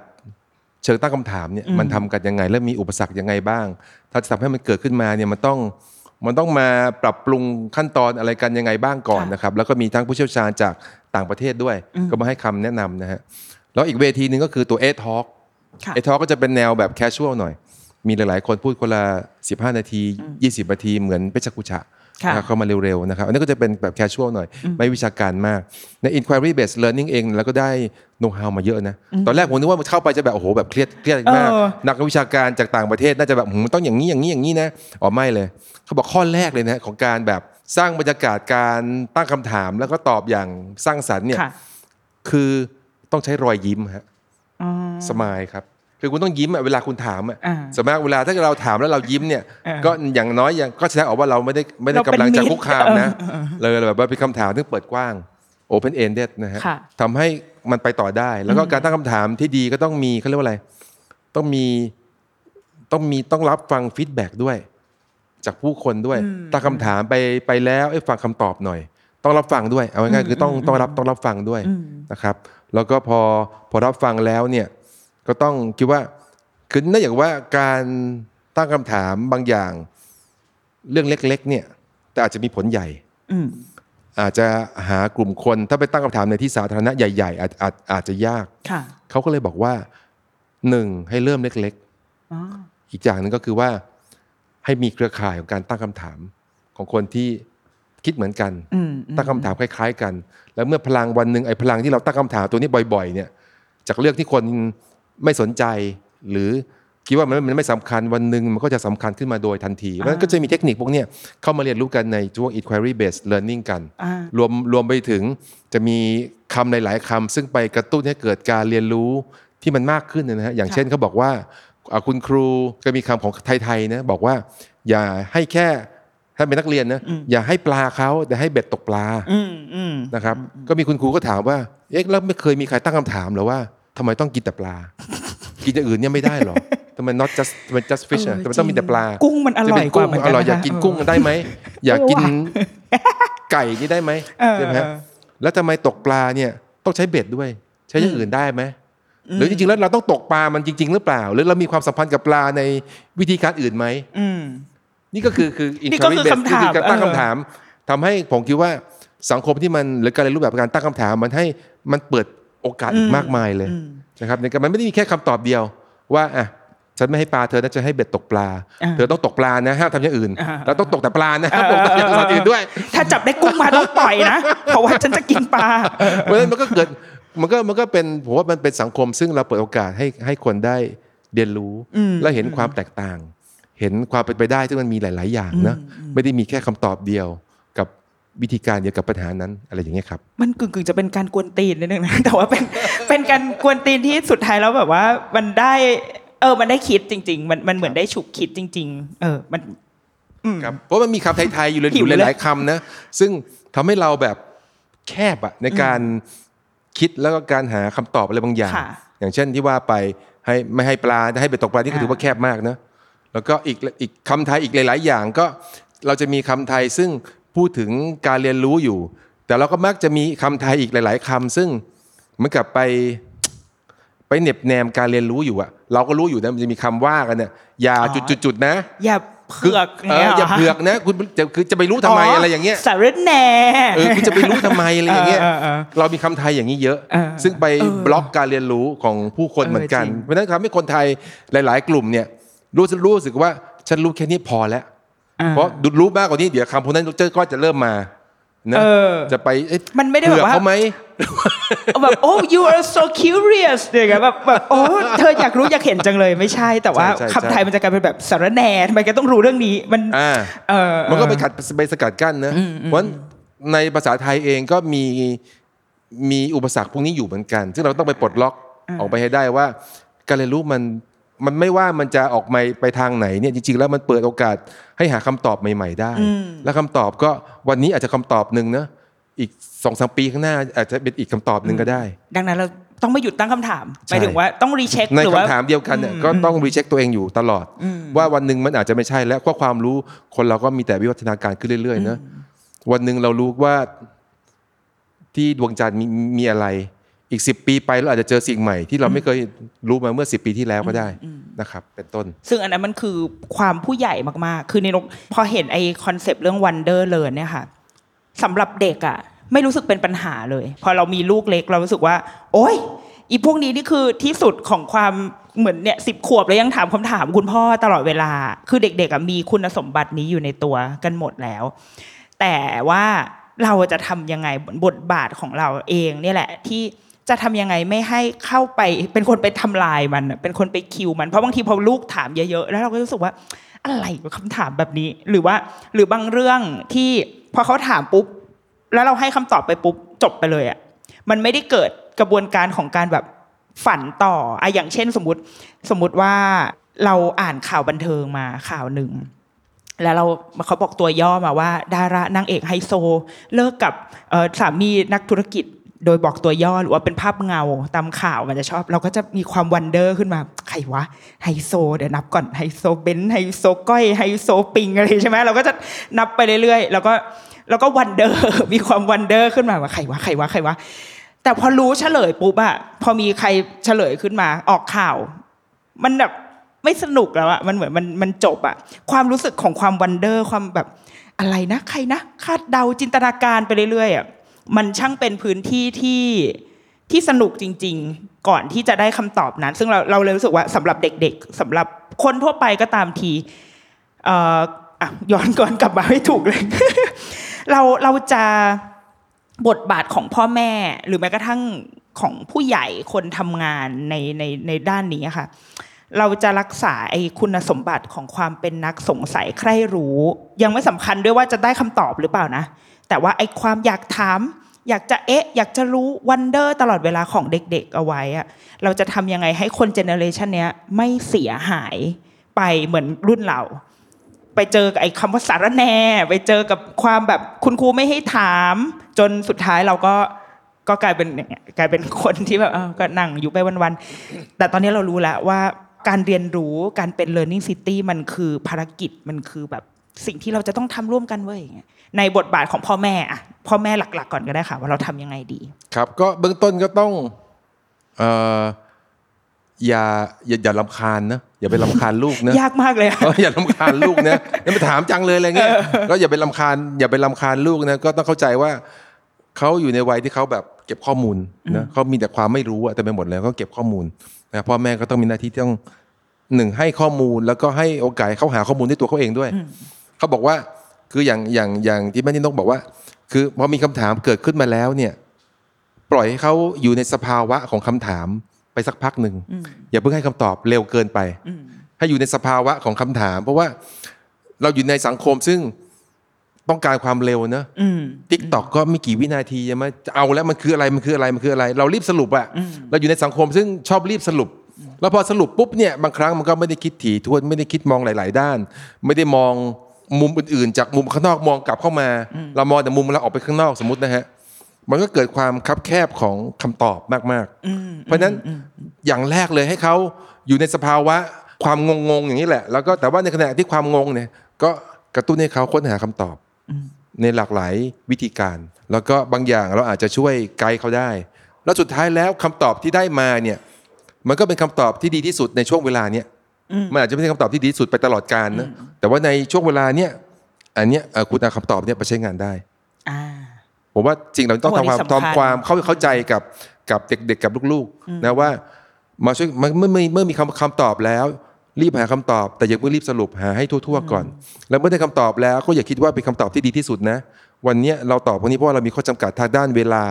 เชิงตั้งคำถามเนี่ยมันทำกันยังไง และมีอุปสรรคยังไงบ้าง ถ้าจะทำให้มันเกิดขึ้นมาเนี่ยมันต้อง มันต้องมาปรับปรุงขั้นตอนอะไรกันยังไงบ้างก่อนค่ะนะครับ แล้วก็มีทั้งผู้เชี่ยวชาญจากต่างประเทศด้วย ก็มาให้คำแนะนำนะฮะแล้วอีกเวทีหนึ่งก็คือตัวเอทอ k ค่ะเอทอก็จะเป็นแนวแบบ casual หน่อย มีหลายๆ คนพูดคนละ 15 นาที 20 นาทีเหมือนเพชรกุชะค่ะนะครับ เข้ามาเร็วๆนะครับอันนี้ก็จะเป็นแบบ casual หน่อย ไม่วิชาการมาก ใน inquiry based learning เองแล้วก็ได้โน้ตฮาวมาเยอะนะ ตอนแรกผมนึกว่าเข้าไปจะแบบโอ้โหแบบเครียดเครียดมากเออนักวิชาการจากต่างประเทศน่าจะแบบหืมมันต้องอย่างนี้อย่างนี้อย่างนี้นะอ๋อไม่เลย เขาบอกข้อแรกเลยนะของการแบบสร้างบรรยากาศการตั้งคำถามแล้วก็ตอบอย่างสร้างสรรค์เนี่ยค่ะคือต้องใช้รอยยิ้มฮะอ๋อสมายครับ คือคุณต้องยิ้มอะเวลาคุณถามอะอ่าสมมติเวลาถ้าเราถามแล้วเรายิ้มเนี่ยเออก็อย่างน้อยอย่างก็แสดงออกว่าเราไม่ได้ไม่ได้เราเป็นกำลังจะมิตรคุกคามนะเออเออเลยแบบว่าเป็นคำถามที่เปิดกว้าง open ended นะฮะค่ะทำให้มันไปต่อได้ แล้วก็การตั้งคำถามที่ดีก็ต้องมีเขาเรียกว่าอะไร ต้องมีต้องมีต้องรับฟัง feedback ด้วย จากผู้คนด้วยตั้งคำถามไปไปแล้วไอ้ยฟังคำตอบหน่อย ต้องรับฟังด้วยเอาง่ายๆคือต้องต้องรับต้องรับฟังด้วยนะครับ แล้วก็พอพอรับฟังแล้วเนี่ย ก็ต้องคิดว่าคือเนื่องจากว่าการตั้งคำถามบางอย่าง เรื่องเล็ก ๆ เนี่ย แต่อาจจะมีผลใหญ่อืมอาจจะหากลุ่มคนถ้าไปตั้งคำถามในที่สาธารณะใหญ่ ๆ อาจอาจอาจจะยากค่ะเขาก็เลยบอกว่าหนึ่งให้เริ่มเล็กอ๋อๆอีกอย่างหนึ่งก็คือว่า ให้มีเครือข่ายของการตั้งคำถามของคนที่คิดเหมือนกันอืมตั้งคำถามคล้าย ๆ กัน แล้วเมื่อพลังวันหนึ่งไอ้พลังที่เราตั้งคำถามตัวนี้บ่อย ๆ เนี่ย จากเรื่องที่คน ไม่สนใจหรือคิดว่ามันมันไม่สำคัญวันหนึ่งมันก็จะสำคัญขึ้นมาโดยทันทีเพราะฉะนั้นก็จะมีเทคนิคพวกเนี้ยเข้ามาเรียนรู้กันในช่วง inquiry based learning กันอ่ารวมรวมไปถึงจะมีคำหลาย ๆคำซึ่งไปกระตุ้นให้เกิดการเรียนรู้ที่มันมากขึ้นนะฮะอย่างเช่นเขาบอกว่าอ่าคุณครูก็มีคำของไทยๆนะบอกว่า อย่าให้แค่ถ้าเป็นนักเรียนนะอย่าให้ปลาเขาแต่ให้เบ็ดตกปลาอืมอืมนะครับ ก็มีคุณครูก็ถามว่าเอ๊ะแล้วไม่เคยมีใครตั้งคำถามเหรอว่า ทำไมต้องกินแต่ปลา กินอย่างอื่นเนี่ยไม่ได้หรอทำไม not just ทำไม just fish อะเออทำไมต้องมีแต่ปลา กุ้งมันอร่อยจะเป็นกว่ากุ้งเหมือนกันอร่อยนะคะอยากกินเออกุ้งได้ไหมอยากกินว่ะไก่นี่ได้ไหมเออใช่ไหมฮะเออแล้วทำไมตกปลาเนี่ยต้องใช้เบ็ดด้วย ใช้อย่างอื่นได้ไหมหรือจริงๆแล้วเราต้องตกปลามันจริง ๆ หรือเปล่า หรือเรามีความสัมพันธ์กับปลาในวิธีการอื่นไหมอืมนี่ก็คือคือนี่ก็คือ inquiry based คำถามคือการตั้งเออคำถามทำให้ผมคิดว่าสังคมที่มันหรือการเรียนรู้แบบการตั้งคำถาม มันให้มันเปิด โอกาสอีกมากมายเลยนะครับในการมันไม่ได้มีแค่คำตอบเดียวว่าอะฉันไม่ให้ปลาเธอนะจะให้เบ็ดตกปลาอ่าเธอต้องตกปลานะห้ามทำอย่างอื่นอ่าเราต้องตกแต่ปลานะห้ามตกอย่างอื่นด้วย ถ้าจับได้กุ้งมาต้องปล่อยนะ เพราะว่าฉันจะกินปลาเพราะฉะนั้นมันก็เกิดมันก็มันก็เป็นผมว่ามันเป็นสังคม ซึ่งเราเปิดโอกาสให้ให้คนได้เรียนรู้และเห็นความแตกต่าง เห็นความเป็นไปได้ซึ่งมันมีหลาย ๆ อย่างนะไม่ได้มีแค่คำตอบเดียวกับ วิธีการเดียวกับปัญหานั้นอะไรอย่างเงี้ยครับ มันกึ่งกึ่งๆจะเป็นการกวนตีนนิดนึงนะแต่ว่าเป็นเป็นการกวนตีนที่สุดท้ายแล้วแบบว่ามันได้ เออ มันได้คิดจริง ๆ มันมันเหมือนได้ฉุกคิดจริง ๆ เออ มันครับเพราะมันมีคำไทยๆอยู่เลยหิอวยู่เลยหลายๆคำนะซึ่งทำให้เราแบบแคบอะในการคิดแล้วก็การหาคำตอบอะไรบางอย่างค่ะอย่างเช่นที่ว่าไปให้ไม่ให้ปลาจะให้ไปตกปลานี่ก็อ่าถือว่าแคบมากนะแล้วก็อีกอีกคำไทยอีกหลาย ๆ อย่างก็เราจะมีคำไทยซึ่ง พูดถึงการเรียนรู้อยู่ แต่เราก็มักจะมีคำไทยอีกหลาย ๆคำซึ่งเหมือนกับไปไปเหน็บแนมการเรียนรู้อยู่อะเราก็รู้อยู่นะมันจะมีคำว่ากันเนี่ยอย่าจุดๆๆนะอย่าเผือกเอออย่าเผือกนะคุณจะคือจะไปรู้ทำไมอะไรอย่างเงี้ยสารแหน่เออคุณจะไปรู้ทำไมอะไรอย่างเงี้ยเออเออเออเรามีคำไทยอย่างนี้เยอะเออซึ่งไปเออบล็อกการเรียนรู้ของผู้คนเออเหมือนกันจริงเพราะฉะนั้นทำให้คนไทยหลาย ๆ กลุ่มเนี่ยรู้สึกรู้สึกว่าฉันรู้แค่นี้พอแล้วอ่า เพราะดูรู้มากกว่านี้เดี๋ยวคำพวกนั้นเจอก็จะเริ่มมานะเออจะไปเอ๊ะมันไม่ได้แบบว่าเผื่อเขาไหมแบบโอ้ you are so curious อย่างเงี้ยแบบแบบโอ้เธออยากรู้อยากเห็นจังเลยไม่ใช่ แต่ว่าใช่ใช่คำไทยมันจะกลายเป็นแบบสารแหน่ทำไมแกต้องรู้เรื่องนี้มันอ่าเออมันก็ไปขัดไปสกัดกั้นนะเพราะฉะนั้นในภาษาไทยเองก็มีมีอุปสรรคพวกนี้อยู่เหมือนกัน ซึ่งเราต้องไปปลดล็อกออกไปให้ได้ว่า การเรียนรู้มัน มันไม่ว่ามันจะออกมาไปทางไหนเนี่ยจริงๆ แล้วมันเปิดโอกาสให้หาคำตอบใหม่ ๆ ได้ และคำตอบก็วันนี้อาจจะคำตอบหนึ่งนะอีกสองสามปีข้างหน้าอาจจะเป็นอีกคำตอบหนึ่งก็ได้ ดังนั้นเราต้องไม่หยุดตั้งคำถามหใช่มายถึงว่าต้องรีเช็คในหรือว่าคำถามเดียวกันเนี่ยก็ต้องรีเช็คตัวเองอยู่ตลอด ว่าวันหนึ่งมันอาจจะไม่ใช่แล้วเพราะความรู้คนเราก็มีแต่วิวัฒนาการขึ้นเรื่อยๆนะวันหนึ่งเรารู้ว่าที่ดวงจันทร์มีมีอะไร อีกสิบปีไปเราอาจจะเจอสิ่งใหม่ ที่เราไม่เคยรู้มาเมื่อสิบปีที่แล้วก็ได้นะครับ เป็นต้น ซึ่งอันนั้นมันคือความผู้ใหญ่มากๆ คือนิดนกพอเห็นไอคอนเซปต์เรื่อง Wonder Learn เนี่ยค่ะสำหรับเด็กอะไม่รู้สึกเป็นปัญหาเลย พอเรามีลูกเล็กเรารู้สึกว่า โอ๊ยอีพวกนี้นี่คือที่สุดของความเหมือนเนี่ยสิบขวบแล้วยังถามคำถามคุณพ่อตลอดเวลา คือเด็กๆอะมีคุณสมบัตินี้อยู่ในตัวกันหมดแล้ว แต่ว่าเราจะทำยังไงบทบาทของเราเองเนี่ยแหละที่ จะทำยังไงไม่ให้เข้าไปเป็นคนไปทำลายมัน เป็นคนไปคิวมัน เพราะบางทีพอลูกถามเยอะๆ แล้วเราก็รู้สึกว่าอะไรวะคำถามแบบนี้ หรือว่าหรือบางเรื่องที่พอเขาถามปุ๊บ แล้วเราให้คำตอบไปปุ๊บจบไปเลยอะมันไม่ได้เกิดกระบวนการของการแบบฝันต่ออะอย่างเช่นสมมติสมมติว่าเราอ่านข่าวบันเทิงมาข่าวหนึ่งแล้วเราเขาบอกตัวย่อมาว่า ดารานางเอกไฮโซ เลิกกับสามีนักธุรกิจ โดยบอกตัวย่อหรือว่าเป็นภาพเงาตามข่าวมันจะชอบ เราก็จะมีความ wonder ขึ้นมาใครวะไฮโซ เดี๋ยวนับก่อนไฮโซเบนซ์ไฮโซก้อยไฮโซปิงอะไรใช่ไหมเราก็จะนับไปเรื่อยๆ แล้วก็แล้วก็ wonder มีความ wonder ขึ้นมาว่าใครวะใครวะใครวะแต่พอรู้เฉลยปุ๊บอะพอมีใครเฉลยขึ้นมาออกข่าว มันแบบไม่สนุกแล้วอะมันเหมือนมันมันจบอะความรู้สึกของความวันเดอร์ความแบบอะไรนะใครนะคาดเดาจินตนาการไปเรื่อยๆอะ มันช่างเป็นพื้นที่ที่ที่สนุกจริง ๆ ก่อนที่จะได้คำตอบนั้น ซึ่งเราเราเลยรู้สึกว่าสำหรับเด็ก ๆสำหรับคนทั่วไปก็ตามทีเอ่ออะย้อนก่อนกลับมาให้ถูกเลย เราเราจะบทบาทของพ่อแม่หรือแม้กระทั่งของผู้ใหญ่คนทำงานในในในด้านนี้ค่ะ เราจะรักษาไอ้คุณสมบัติของความเป็นนักสงสัยใคร่รู้ ยังไม่สำคัญด้วยว่าจะได้คำตอบหรือเปล่านะ แต่ว่าไอ้ความอยากถาม อยากจะเอ๊ะ อยากจะรู้ wonder ตลอดเวลาของเด็กๆเอาไว้อะเราจะทำยังไงให้คน generation เนี้ยไม่เสียหายไปเหมือนรุ่นเรา ไปเจอกับไอ้คำว่าสาระแนไปเจอกับความแบบคุณครูไม่ให้ถาม จนสุดท้ายเราก็ก็กลายเป็นกลายเป็นคนที่แบบก็นั่งอยู่ไปวันๆแต่ตอนนี้เรารู้แล้วว่าการเรียนรู้การเป็น learning city มันคือภารกิจมันคือแบบสิ่งที่เราจะต้องทำร่วมกันเว้ยอย่างเงี้ย ในบทบาทของพ่อแม่อะพ่อแม่หลัก ๆ ก่อนก็ได้ค่ะว่าเราทำยังไงดี ครับก็เบื้องต้นก็ต้องเอ่ออย่าอย่าอย่าลำคาญนะอย่าไปลำคาญลูกนะยากมากเลยอะเอออย่าลำคาญลูกนะอย่าไปถามจังเลยอะไรเงี้ยก็อย่าไปลำคาญ อย่าไปลำคาญลูกนะก็ต้องเข้าใจว่าเขาอยู่ในวัยที่เขาแบบเก็บข้อมูลนะเขามีแต่ความไม่รู้อะแต่ไปหมดแล้วก็เก็บข้อมูลนะพ่อแม่ก็ต้องมีหน้าที่ที่ต้องหนึ่งให้ข้อมูลแล้วก็ให้โอกาสเขาหาข้อมูลด้วยตัวเขาเองด้วยเขาบอกว่า คืออย่างอย่างอย่างที่แม่นินกบอกว่า คือพอมีคำถามเกิดขึ้นมาแล้วเนี่ย ปล่อยให้เขาอยู่ในสภาวะของคำถามไปสักพักหนึ่งอย่าเพิ่งให้คำตอบเร็วเกินไป ให้อยู่ในสภาวะของคำถาม เพราะว่าเราอยู่ในสังคมซึ่งต้องการความเร็วเนอะอืม TikTok ก็ไม่กี่วินาทีจะมาจะเอาแล้วมันคืออะไรมันคืออะไรมันคืออะไร เรารีบสรุปอะเราอยู่ในสังคมซึ่งชอบรีบสรุป แล้วพอสรุปปุ๊บเนี่ยบางครั้งมันก็ไม่ได้คิดถี่ถ้วนไม่ได้คิดมองหลาย ๆ ด้าน ไม่ได้มอง มุมอื่นๆ จากมุมข้างนอกมองกลับเข้ามา เรามองแต่มุมเราออกไปข้างนอกสมมตินะฮะมันก็เกิดความคับแคบของคำตอบมากๆ เพราะฉะนั้นอย่างแรกเลยให้เขาอยู่ในสภาวะความงงๆอย่างนี้แหละ แล้วก็แต่ว่าในขณะที่ความงงเนี่ย ก็กระตุ้นให้เขาค้นหาคำตอบในหลากหลายวิธีการ แล้วก็บางอย่างเราอาจจะช่วยไกด์เขาได้ แล้วสุดท้ายแล้วคำตอบที่ได้มาเนี่ย มันก็เป็นคำตอบที่ดีที่สุดในช่วงเวลาเนี้ย มันอาจจะไม่ใช่คำตอบที่ดีที่สุดไปตลอดกาลนะแต่ว่าในช่วงเวลาเนี้ยอันเนี้ยเอ่อคุณเอาคำตอบเนี้ยไปใช้งานได้อ่าผมว่าจริงเราต้องโอ้ทำความนี่สำคัญทำความเข้าเข้าใจกับกับเด็กๆกับลูกๆนะว่ามาช่วยเมื่อเมื่อเมื่อเมื่อมีคำคำตอบแล้ว รีบหาคำตอบ แต่อย่าเพิ่งรีบสรุปหาให้ทั่วๆก่อน แล้วเมื่อได้คำตอบแล้วก็อย่าคิดว่าเป็นคำตอบที่ดีที่สุดนะ วันเนี้ยเราตอบพวกนี้เพราะว่าเรามีข้อจำกัดทางด้านเวลา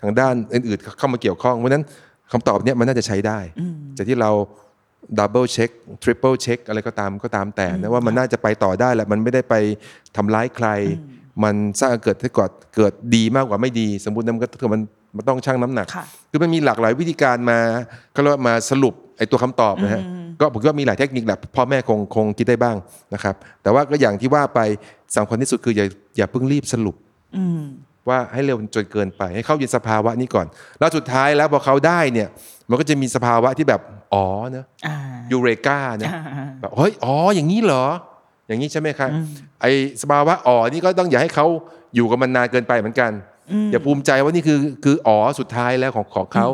ทางด้านอื่นๆเข้ามาเกี่ยวข้องเพราะฉะนั้นคำตอบเนี้ยมันน่าจะใช้ได้แต่ที่เรา double check triple check อะไรก็ตามก็ตามแต่นะว่ามันน่าจะไปต่อได้แหละมันไม่ได้ไปทำร้ายใคร มันสร้างเกิดให้เกิดเกิดดีมากกว่าไม่ดี สมมตินะมันก็คือมันมันต้องชั่งน้ำหนักค่ะคือมันมีหลากหลายวิธีการมาก็เรียกว่ามาสรุปไอ้ตัวคำตอบนะฮะก็ผมก็มีหลายเทคนิคแหละพ่อแม่คงคงคิดได้บ้างนะครับ แต่ว่าก็อย่างที่ว่าไปสำคัญที่สุดคืออย่าอย่าเพิ่งรีบสรุปอืม ว่าให้เร็วจนเกินไป ให้เข้าอยู่ในสภาวะนี้ก่อน แล้วสุดท้ายแล้วพอเขาได้เนี่ยมันก็จะมีสภาวะที่แบบอ๋อเนอะอ่ายูเรกาเนอะอ่าแบบเฮ้ยอ๋ออย่างนี้เหรอ อย่างนี้ใช่ไหมครับไอ้สภาวะอ๋อนี่ก็ต้องอย่าให้เขาอยู่กับมันนานเกินไปเหมือนกันอย่าภูมิใจว่านี่คือคืออ๋อสุดท้ายแล้วของของเขา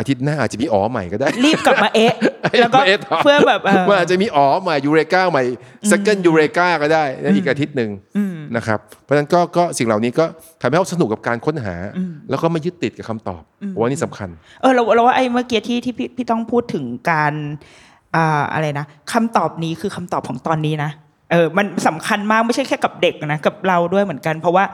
อาทิตย์หน้าอาจจะมีอ๋อใหม่ก็ได้ รีบกลับมาเอ๊ะแล้วก็เอ๊ะต่อเพื่อแบบเออมันอาจจะมีอ๋อใหม่ยูเรกาใหม่ second ยูเรกาก็ได้ในอีกอาทิตย์หนึ่งนะครับเพราะฉะนั้นก็ก็สิ่งเหล่านี้ก็ทำให้เขาสนุกกับการค้นหา แล้วก็ไม่ยึดติดกับคำตอบผมว่านี่สำคัญเออเราเราว่าไอ้เมื่อกี้ที่ที่พี่พี่ต้องพูดถึงการอ่าอะไรนะคำตอบนี้คือคำตอบของตอนนี้นะเออมันสำคัญมากไม่ใช่แค่กับเด็กนะกับเราด้วยเหมือนกัน เพราะว่า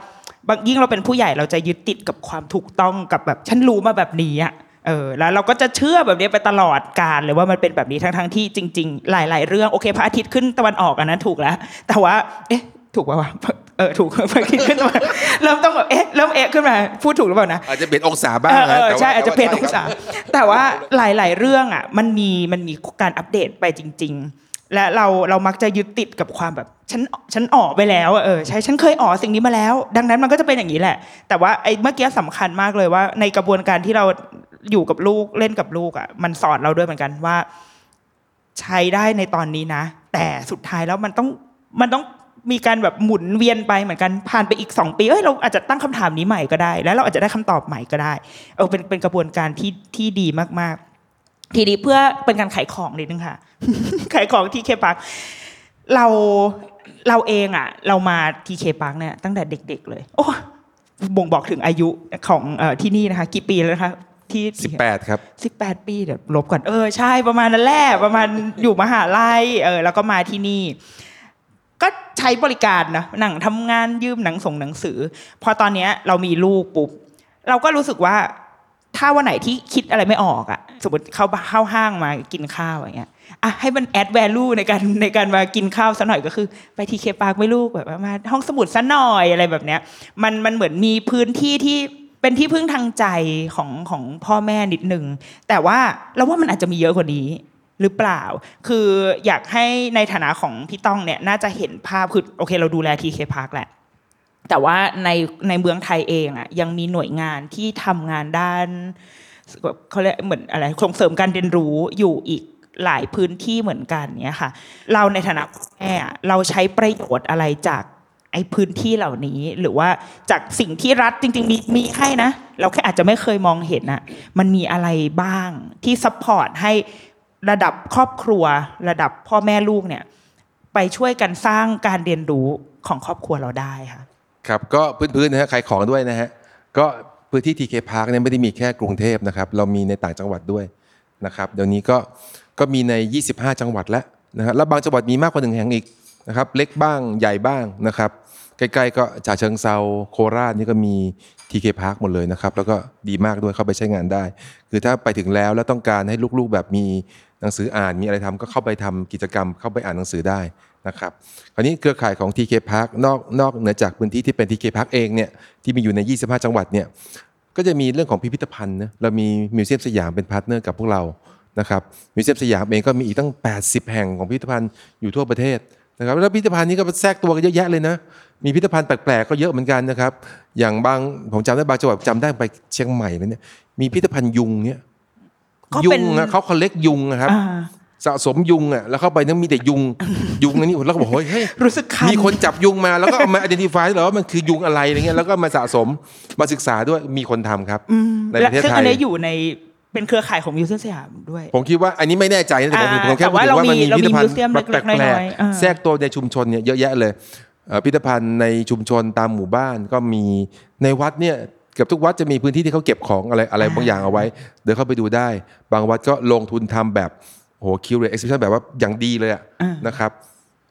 บางยิ่งเราเป็นผู้ใหญ่เราจะยึดติดกับความถูกต้องกับแบบฉันรู้มาแบบนี้อะ เออแล้วเราก็จะเชื่อแบบนี้ไปตลอดการเลยว่ามันเป็นแบบนี้ทั้งทั้งๆที่จริง ๆ หลาย ๆ เรื่องโอเคพระอาทิตย์ขึ้นตะวันออกอันนั้นถูกแล้ว แต่ว่าเอ๊ะถูกป่าวะเออถูกพระอาทิตย์ขึ้นตะวันเริ่มต้องแบบเอ๊ะเริ่มเอ๊ะขึ้นมาพูดถูกหรือเปล่านะอาจจะเปลี่ยนองศาบ้างเออนะเออแต่ว่าใช่อาจจะเปลี่ยนแต่องว่าศา แต่ว่าหลาย ๆ เรื่องอะมันมีมันมีการอัปเดตไปจริง ๆ และเราเรามักจะยึดติดกับความแบบฉันฉันอ๋อไปแล้วอะเออใช่ฉันเคยอ๋อสิ่งนี้มาแล้ว ดังนั้นมันก็จะเป็นอย่างนี้แหละ แต่ว่าไอ้เมื่อกี้สำคัญมากเลยว่า ในกระบวนการที่เรา อยู่กับลูกเล่นกับลูกอะมันสอนเราด้วยเหมือนกันว่า ใช้ได้ในตอนนี้นะ แต่สุดท้ายแล้วมันต้องมันต้องมีการแบบหมุนเวียนไปเหมือนกันผ่านไปอีกสองปีเอ้ยเราอาจจะตั้งคำถามนี้ใหม่ก็ได้ แล้วเราอาจจะได้คำตอบใหม่ก็ได้เออเป็นเป็นกระบวนการที่ที่ดีมากๆ ทีนี้เพื่อเป็นการขายของนิดนึงค่ะ ขายของที่เคปักเราเราเองอะ เรามาทีเคปักเนี่ยตั้งแต่เด็ก ๆ เลย โอ้บ่งบอกถึงอายุของอที่นี่นะคะ กี่ปีแล้วนะคะ ที่สิบแปดครับสิบแปดปีเดี๋ยวลบก่อนเออใช่ประมาณนั้นแหละประมาณอยู่มหาลัยเออแล้วก็มาที่นี่ ก็ใช้บริการนะหนังทำงานยืมหนังส่งหนังสือ พอตอนเนี้ยเรามีลูกปุ๊บเราก็รู้สึกว่าถ้าวันไหนที่คิดอะไรไม่ออกอะสมมติเข้าเข้าห้างมากินข้าวอย่างเงี้ยอะให้มันแอดแวลูในการในการมากินข้าวซะหน่อยก็คือ ไปทีเคปาร์กไม่ลูกแบบว่ามาห้องสมุดซะหน่อยอะไรแบบเนี้ย มันมันเหมือนมีพื้นที่ที่ เป็นที่พึ่งทางใจของของพ่อแม่นิดนึงแต่ว่าเราว่ามันอาจจะมีเยอะกว่านี้หรือเปล่า คืออยากให้ในฐานะของพี่ต้องเนี่ยน่าจะเห็นภาพคือโอเค เราดูแลทีเคพาร์คแหละแต่ว่าในในเมืองไทยเองอะยังมีหน่วยงานที่ทำงานด้านเขาเรียกเหมือนอะไรส่งเสริมการเรียนรู้อยู่อีกหลายพื้นที่เหมือนกันเนี่ยค่ะ เราในฐานะแม่อะเราใช้ประโยชน์อะไรจาก ไอ้พื้นที่เหล่านี้หรือว่าจากสิ่งที่รัฐจริง ๆ มีมีให้นะ เราแค่อาจจะไม่เคยมองเห็นอะมันมีอะไรบ้างที่ support ให้ระดับครอบครัว ระดับพ่อแม่ลูกเนี่ย ไปช่วยกันสร้างการเรียนรู้ของครอบครัวเราได้ค่ะครับก็พื้นๆนะฮะขายของด้วยนะฮะก็พื้นที่ TK Park เนี่ยไม่ได้มีแค่กรุงเทพนะครับเรามีในต่างจังหวัดด้วยนะครับเดี๋ยวนี้ก็ก็มีใน 25 จังหวัดแล้วนะฮะแล้วบางจังหวัดมีมากกว่าหนึ่งแห่งอีก นะครับเล็กบ้างใหญ่บ้างนะครับใกล้ๆก็ฉะเชิงเทราโคราชนี่ก็มี TK Park หมดเลยนะครับ แล้วก็ดีมากด้วยเข้าไปใช้งานได้ คือถ้าไปถึงแล้วแล้วต้องการให้ลูกๆแบบมีหนังสืออ่านมีอะไรทำก็เข้าไปทำกิจกรรมเข้าไปอ่านหนังสือได้นะครับคราวนี้เครือข่ายของ TK Park นอกนอกเหนือจากพื้นที่ที่เป็น TK Park เองเนี่ยที่มีอยู่ใน 25 จังหวัดเนี่ยก็จะมีเรื่องของพิพิธภัณฑ์นะเรามีมิวเซียมสยามเป็น partner กับพวกเรานะครับมิวเซียมสยามเองก็มีอีกตั้ง 80 แห่งของพิพิธภัณฑ์อยู่ทั่วประเทศ นะครับแล้วพิพิธภัณฑ์นี้ก็แทรกตัวกันเยอะแยะเลยนะ มีพิพิธภัณฑ์แปลกๆก็เยอะเหมือนกันนะครับ อย่างบางผมจำได้บางจังหวัดจำได้ไปเชียงใหม่เลยเนี่ยมีพิพิธภัณฑ์ยุงเนี่ยก็ยุเป็นงอะเขาคอลเลกยุงอะครับ อ่า สะสมยุงอะแล้วเข้าไปนั้นมีแต่ยุง ยุงอันนี้แล้วก็บอกเฮ้ยเฮ้ยรู้สึกคัน มีคนจับยุงมาแล้วก็เอามา identify เหรอว่ามันคือยุงอะไรอะไรเงี้ยแล้วก็มาสะสมมาศึกษาด้วยมีคนทำครับ ในประเทศซึ่งไทอัย นนี้ออยู่ใน เป็นเครือข่ายของมิวเซียมสยามด้วย ผมคิดว่าอันนี้ไม่แน่ใจนะแต่ผมอ่าผมแค่แต่พูดว่าถึงว่ามันมีเรามีพิพิธภัณฑ์เรามีมิวเซียมเล็กๆแปลกน้อยๆอ่าๆแทรกตัวในชุมชนเนี่ยเยอะแยะเลยเอ่อพิพิธภัณฑ์ในชุมชนตามหมู่บ้านก็มีในวัดเนี่ยเกือบทุกวัดจะมีพื้นที่ที่เขาเก็บของอะไรอะไรบางอย่างเอาไว้ เดินเข้าไปดูได้ บางวัดก็ลงทุนทำแบบโอ้โห curate exhibition แบบว่าอย่างดีเลยอะอ่านนะครับ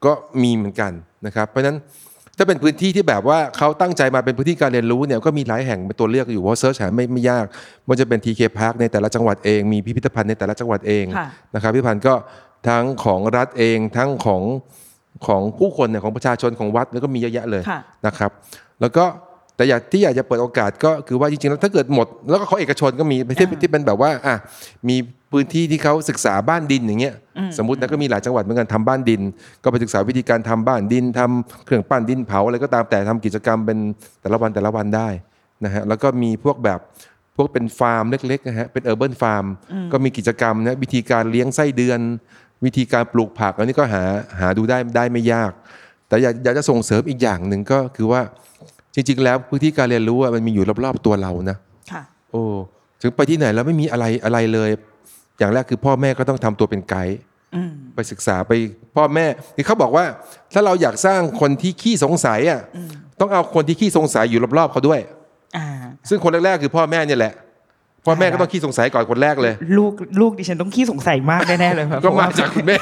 ก็มีเหมือนกันนะครับ เพราะฉะนั้น ถ้าเป็นพื้นที่ที่แบบว่าเขาตั้งใจมาเป็นพื้นที่การเรียนรู้เนี่ยก็มีหลายแห่งเป็นตัวเลือกอยู่เพราะ search หาไม่ไม่ยากมันจะเป็น TK Park ในแต่ละจังหวัดเองมีพิพิธภัณฑ์ในแต่ละจังหวัดเองค่ะนะครับพิพิธภัณฑ์ก็ทั้งของรัฐเองทั้งของของผู้คนเนี่ยของประชาชนของวัดแล้วก็มีเยอะแยะเลยค่ะนะครับ แล้วก็แต่อยากที่อยากจะเปิดโอกาสก็คือว่าจริงๆแล้วถ้าเกิดหมด แล้วก็ของเอกชนก็มีที่ที่เป็นแบบว่าอะมีพื้นที่ที่เขาศึกษาบ้านดินอย่างเงี้ยสมมตินะก็มีหลายจังหวัดเหมือนกันทำบ้านดิน ก็ไปศึกษาวิธีการทำบ้านดินทำเครื่องปั้นดินเผาอะไรก็ตามแต่ทำกิจกรรมเป็นแต่ละวันแต่ละวันได้นะฮะแล้วก็มีพวกแบบพวกเป็นฟาร์มเล็กๆนะฮะเป็นเออร์เบิร์นฟาร์มก็มีกิจกรรมนะวิธีการเลี้ยงไส้เดือน วิธีการปลูกผักอันนี้ก็หาหาดูได้ได้ไม่ยาก แต่อยากอยากจะส่งเสริมอีกอย่างหนึ่งก็คือว่าจริง ๆ แล้วพื้นที่การเรียนรู้อะมันมีอยู่รอบๆตัวเรานะค่ะโอ้ถึงไปที่ไหนแล้วไม่มีอะไรอะไรเลย อย่างแรกคือพ่อแม่ก็ต้องทำตัวเป็นไกด์อืมไปศึกษาไปพ่อแม่คือเขาบอกว่า ถ้าเราอยากสร้างคนที่ขี้สงสัยอะต้องเอาคนที่ขี้สงสัยอยู่รอบๆเขาด้วยอ่าซึ่งคนแรกๆคือพ่อแม่เนี่ยแหละพ่อแม่ก็ต้องขี้สงสัยก่อนคนแรกเลย ลูกลูกดิฉันต้องขี้สงสัยมากแน่ๆเลยครับก็เพระว่มาจากคุณแม่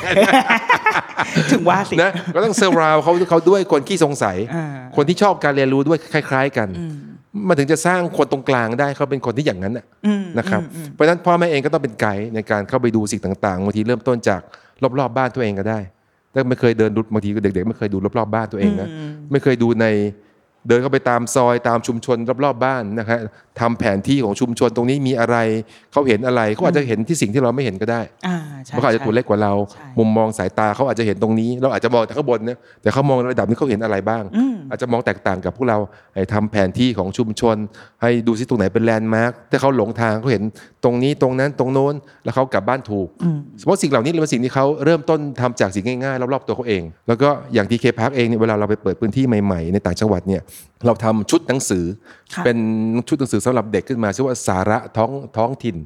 ถึงว่าสินะก็ต้องเซอร์ราวเขาเขาด้วยคนขี้สงสัยอ่าคนที่ชอบการเรียนรู้ด้วยคล้าย ๆ กัน มันถึงจะสร้างคนตรงกลางได้เขาเป็นคนที่อย่างนั้นน่ะอืมนะครับเพราะฉะนั้นพ่อแม่เองก็ต้องเป็นไกด์ในการเข้าไปดูสิ่งต่างๆบางทีเริ่มต้นจากรอบๆบ้านตัวเองก็ได้ถ้าไม่เคยเดินดูบางทีเด็กๆไม่เคยดูรอบๆบ้านตัวเองนะไม่เคยดูใน เดินเข้าไปตามซอยตามชุมชนรอบๆบ้านนะครับทำแผนที่ของชุมชนตรงนี้มีอะไรเขาเห็นอะไรเขาอาจจะเห็นที่สิ่งที่เราไม่เห็นก็ได้อ่าใช่เขาอาจจะตัวเล็กกว่าเราใช่มุมมองสายตาเขาอาจจะเห็นตรงนี้ เราอาจจะมองแต่ข้างบนนะแต่เขามองระดับนี้เขาเห็นอะไรบ้างอืมอาจจะมองแตกต่างกับพวกเราให้ทำแผนที่ของชุมชน ให้ดูซิตรงไหนเป็นแลนด์มาร์คถ้าเขาหลงทางเขาเห็นตรงนี้ตรงนั้นตรงโน้นแล้วเขากลับบ้านถูกสมมติสิ่งเหล่านี้เป็นสิ่งที่เขาเริ่มต้นทำจากสิ่งง่ายๆรอบๆตัวเขาเอง แล้วก็อย่างทีเคพาร์คเองเนี่ยเวลาเราไปเปิดพื้นที่ใหม่ๆในต่างจังหวัดเนี่ยเราทำชุดหนังสือค่ะเป็นชุดหนังสือสำหรับเด็กขึ้นมาชื่อว่าสาระท้องท้องถิ่น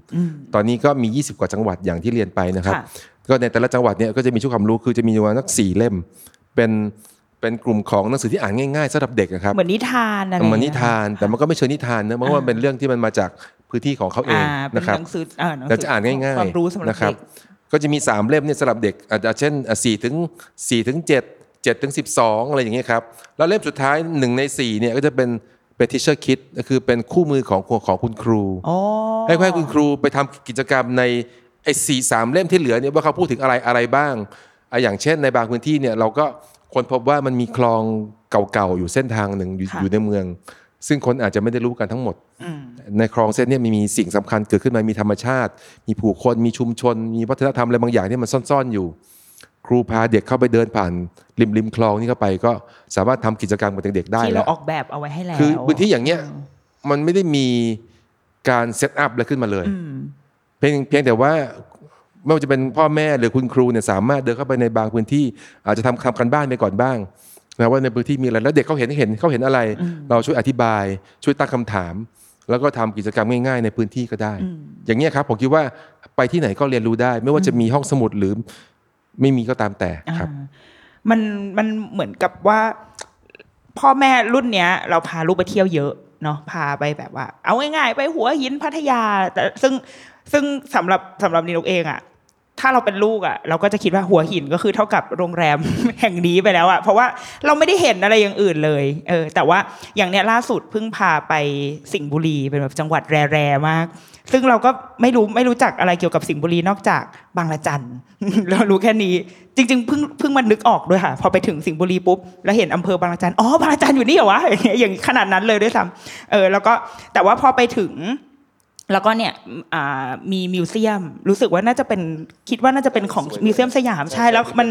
ตอนนี้ก็มี 20 กว่าจังหวัดอย่างที่เรียนไปนะครับค่ะก็ในแต่ละจังหวัดเนี่ยก็จะมีชุดความรู้คือจะมีประมาณสักสี่เล่ม เป็นเป็นกลุ่มของหนังสือที่อ่านง่ายๆสำหรับเด็กอะครับเหมือนนิทานอะไรเหมือนนิย่งงี้ยทานแต่มันก็ไม่เชิงนิทานนะเพราะว่ามันเป็นเรื่องที่มันมาจากพื้นที่ของเขาเองอ่าเป็นนะครับหนังสืออ่าหนังสืเราจะอ่านง่ายความรู้สำหรับนะครับเด็กก็จะมีสามเล่มเนี่ยสำหรับเด็กอาจจะเช่นสี่ถึงสี่ถึงเจ็ด 7ถึง12 อะไรอย่างเงี้ยครับ แล้วเล่มสุดท้าย 1 ใน4เนี่ยก็จะเป็นเป็น teacher kit ก็คือเป็นคู่มือของของคุณครูอ๋อให้ให้คุณครูไปทำกิจกรรมในไอ้สี่สามเล่มที่เหลือเนี่ยว่าเขาพูดถึงอะไรอะไรบ้างอะอย่างเช่นในบางพื้นที่เนี่ยเราก็คนพบว่ามันมีคลองเก่าๆอยู่เส้นทางหนึ่งอยู่ค่ะอยู่ในเมือง ซึ่งคนอาจจะไม่ได้รู้กันทั้งหมด ในคลองเส้นเนี้มีสิ่งสำคัญเกิดขึ้นมามีธรรมชาติ มีผู้คนมีชุมชน มีวัฒนธรรมอะไรบางอย่างที่มันซ่อนๆอยู่ ครูพาเด็กเข้าไปเดินผ่านริมริมคลองนี่เข้าไป ก็สามารถทำกิจกรรมกับเด็กๆได้ที่แล้เราวออกแบบเอาไว้ให้แล้วคือพื้นที่อย่างเงี้ยมันไม่ได้มีการเซตอัพอะไรขึ้นมาเลยเพียงเพียงแต่ว่าไม่ว่าจะเป็นพ่อแม่หรือคุณครูเนี่ยสามารถเดินเข้าไปในบางพื้นที่ อาจจะทำคำกันบ้านไปก่อนบ้างนะว่าในพื้นที่มีอะไรแล้วเด็กเขาเห็นเห็นเขาเห็นอะไร เราช่วยอธิบาย ช่วยตั้งคำถาม แล้วก็ทำกิจกรรมง่ายๆ ในพื้นที่ก็ได้ อย่างเงี้ยครับผมคิดว่าไปที่ไหนก็เรียนรู้ได้ ไม่ว่าจะมีห้องสมุดหรือ ไม่มีก็ตามแต่ครับอ่ามันมันเหมือนกับว่า พ่อแม่รุ่นเนี้ย เราพาลูกไปเที่ยวเยอะเนาะพาไปแบบว่า เอาง่ายๆไปหัวหินพัทยา แต่ซึ่งซึ่งสำหรับสำหรับนินกเองอะถ้าเราเป็นลูกอะเราก็จะคิดว่าหัวหินก็คือเท่ากับโรงแรมแห่งนี้ไปแล้วอะเพราะว่าเราไม่ได้เห็นอะไรอย่างอื่นเลยเออแต่ว่าอย่างเนี้ยล่าสุดเพิ่งพาไปสิงห์บุรีเป็นแบบจังหวัดแร่ๆมาก ซึ่งเราก็ไม่รู้ไม่รู้จักอะไรเกี่ยวกับสิงห์บุรีนอกจากบางละจันเรารู้แค่นี้ จริง ๆ เพิ่งเพิ่งมันนึกออกด้วยค่ะ พอไปถึงสิงห์บุรีปุ๊บแล้วเห็นอำเภอบางละจันอ๋อบางละจันอยู่นี่เหรอวะอย่างเงี้ยอย่างขนาดนั้นเลยด้วยซ้ำเออแล้วก็แต่ว่าพอไปถึงแล้วก็เนี่ยอ่ามี museum รู้สึกว่าน่าจะเป็นคิดว่าน่าจะเป็นของมิวเซียมสยามใช่แล้วมัน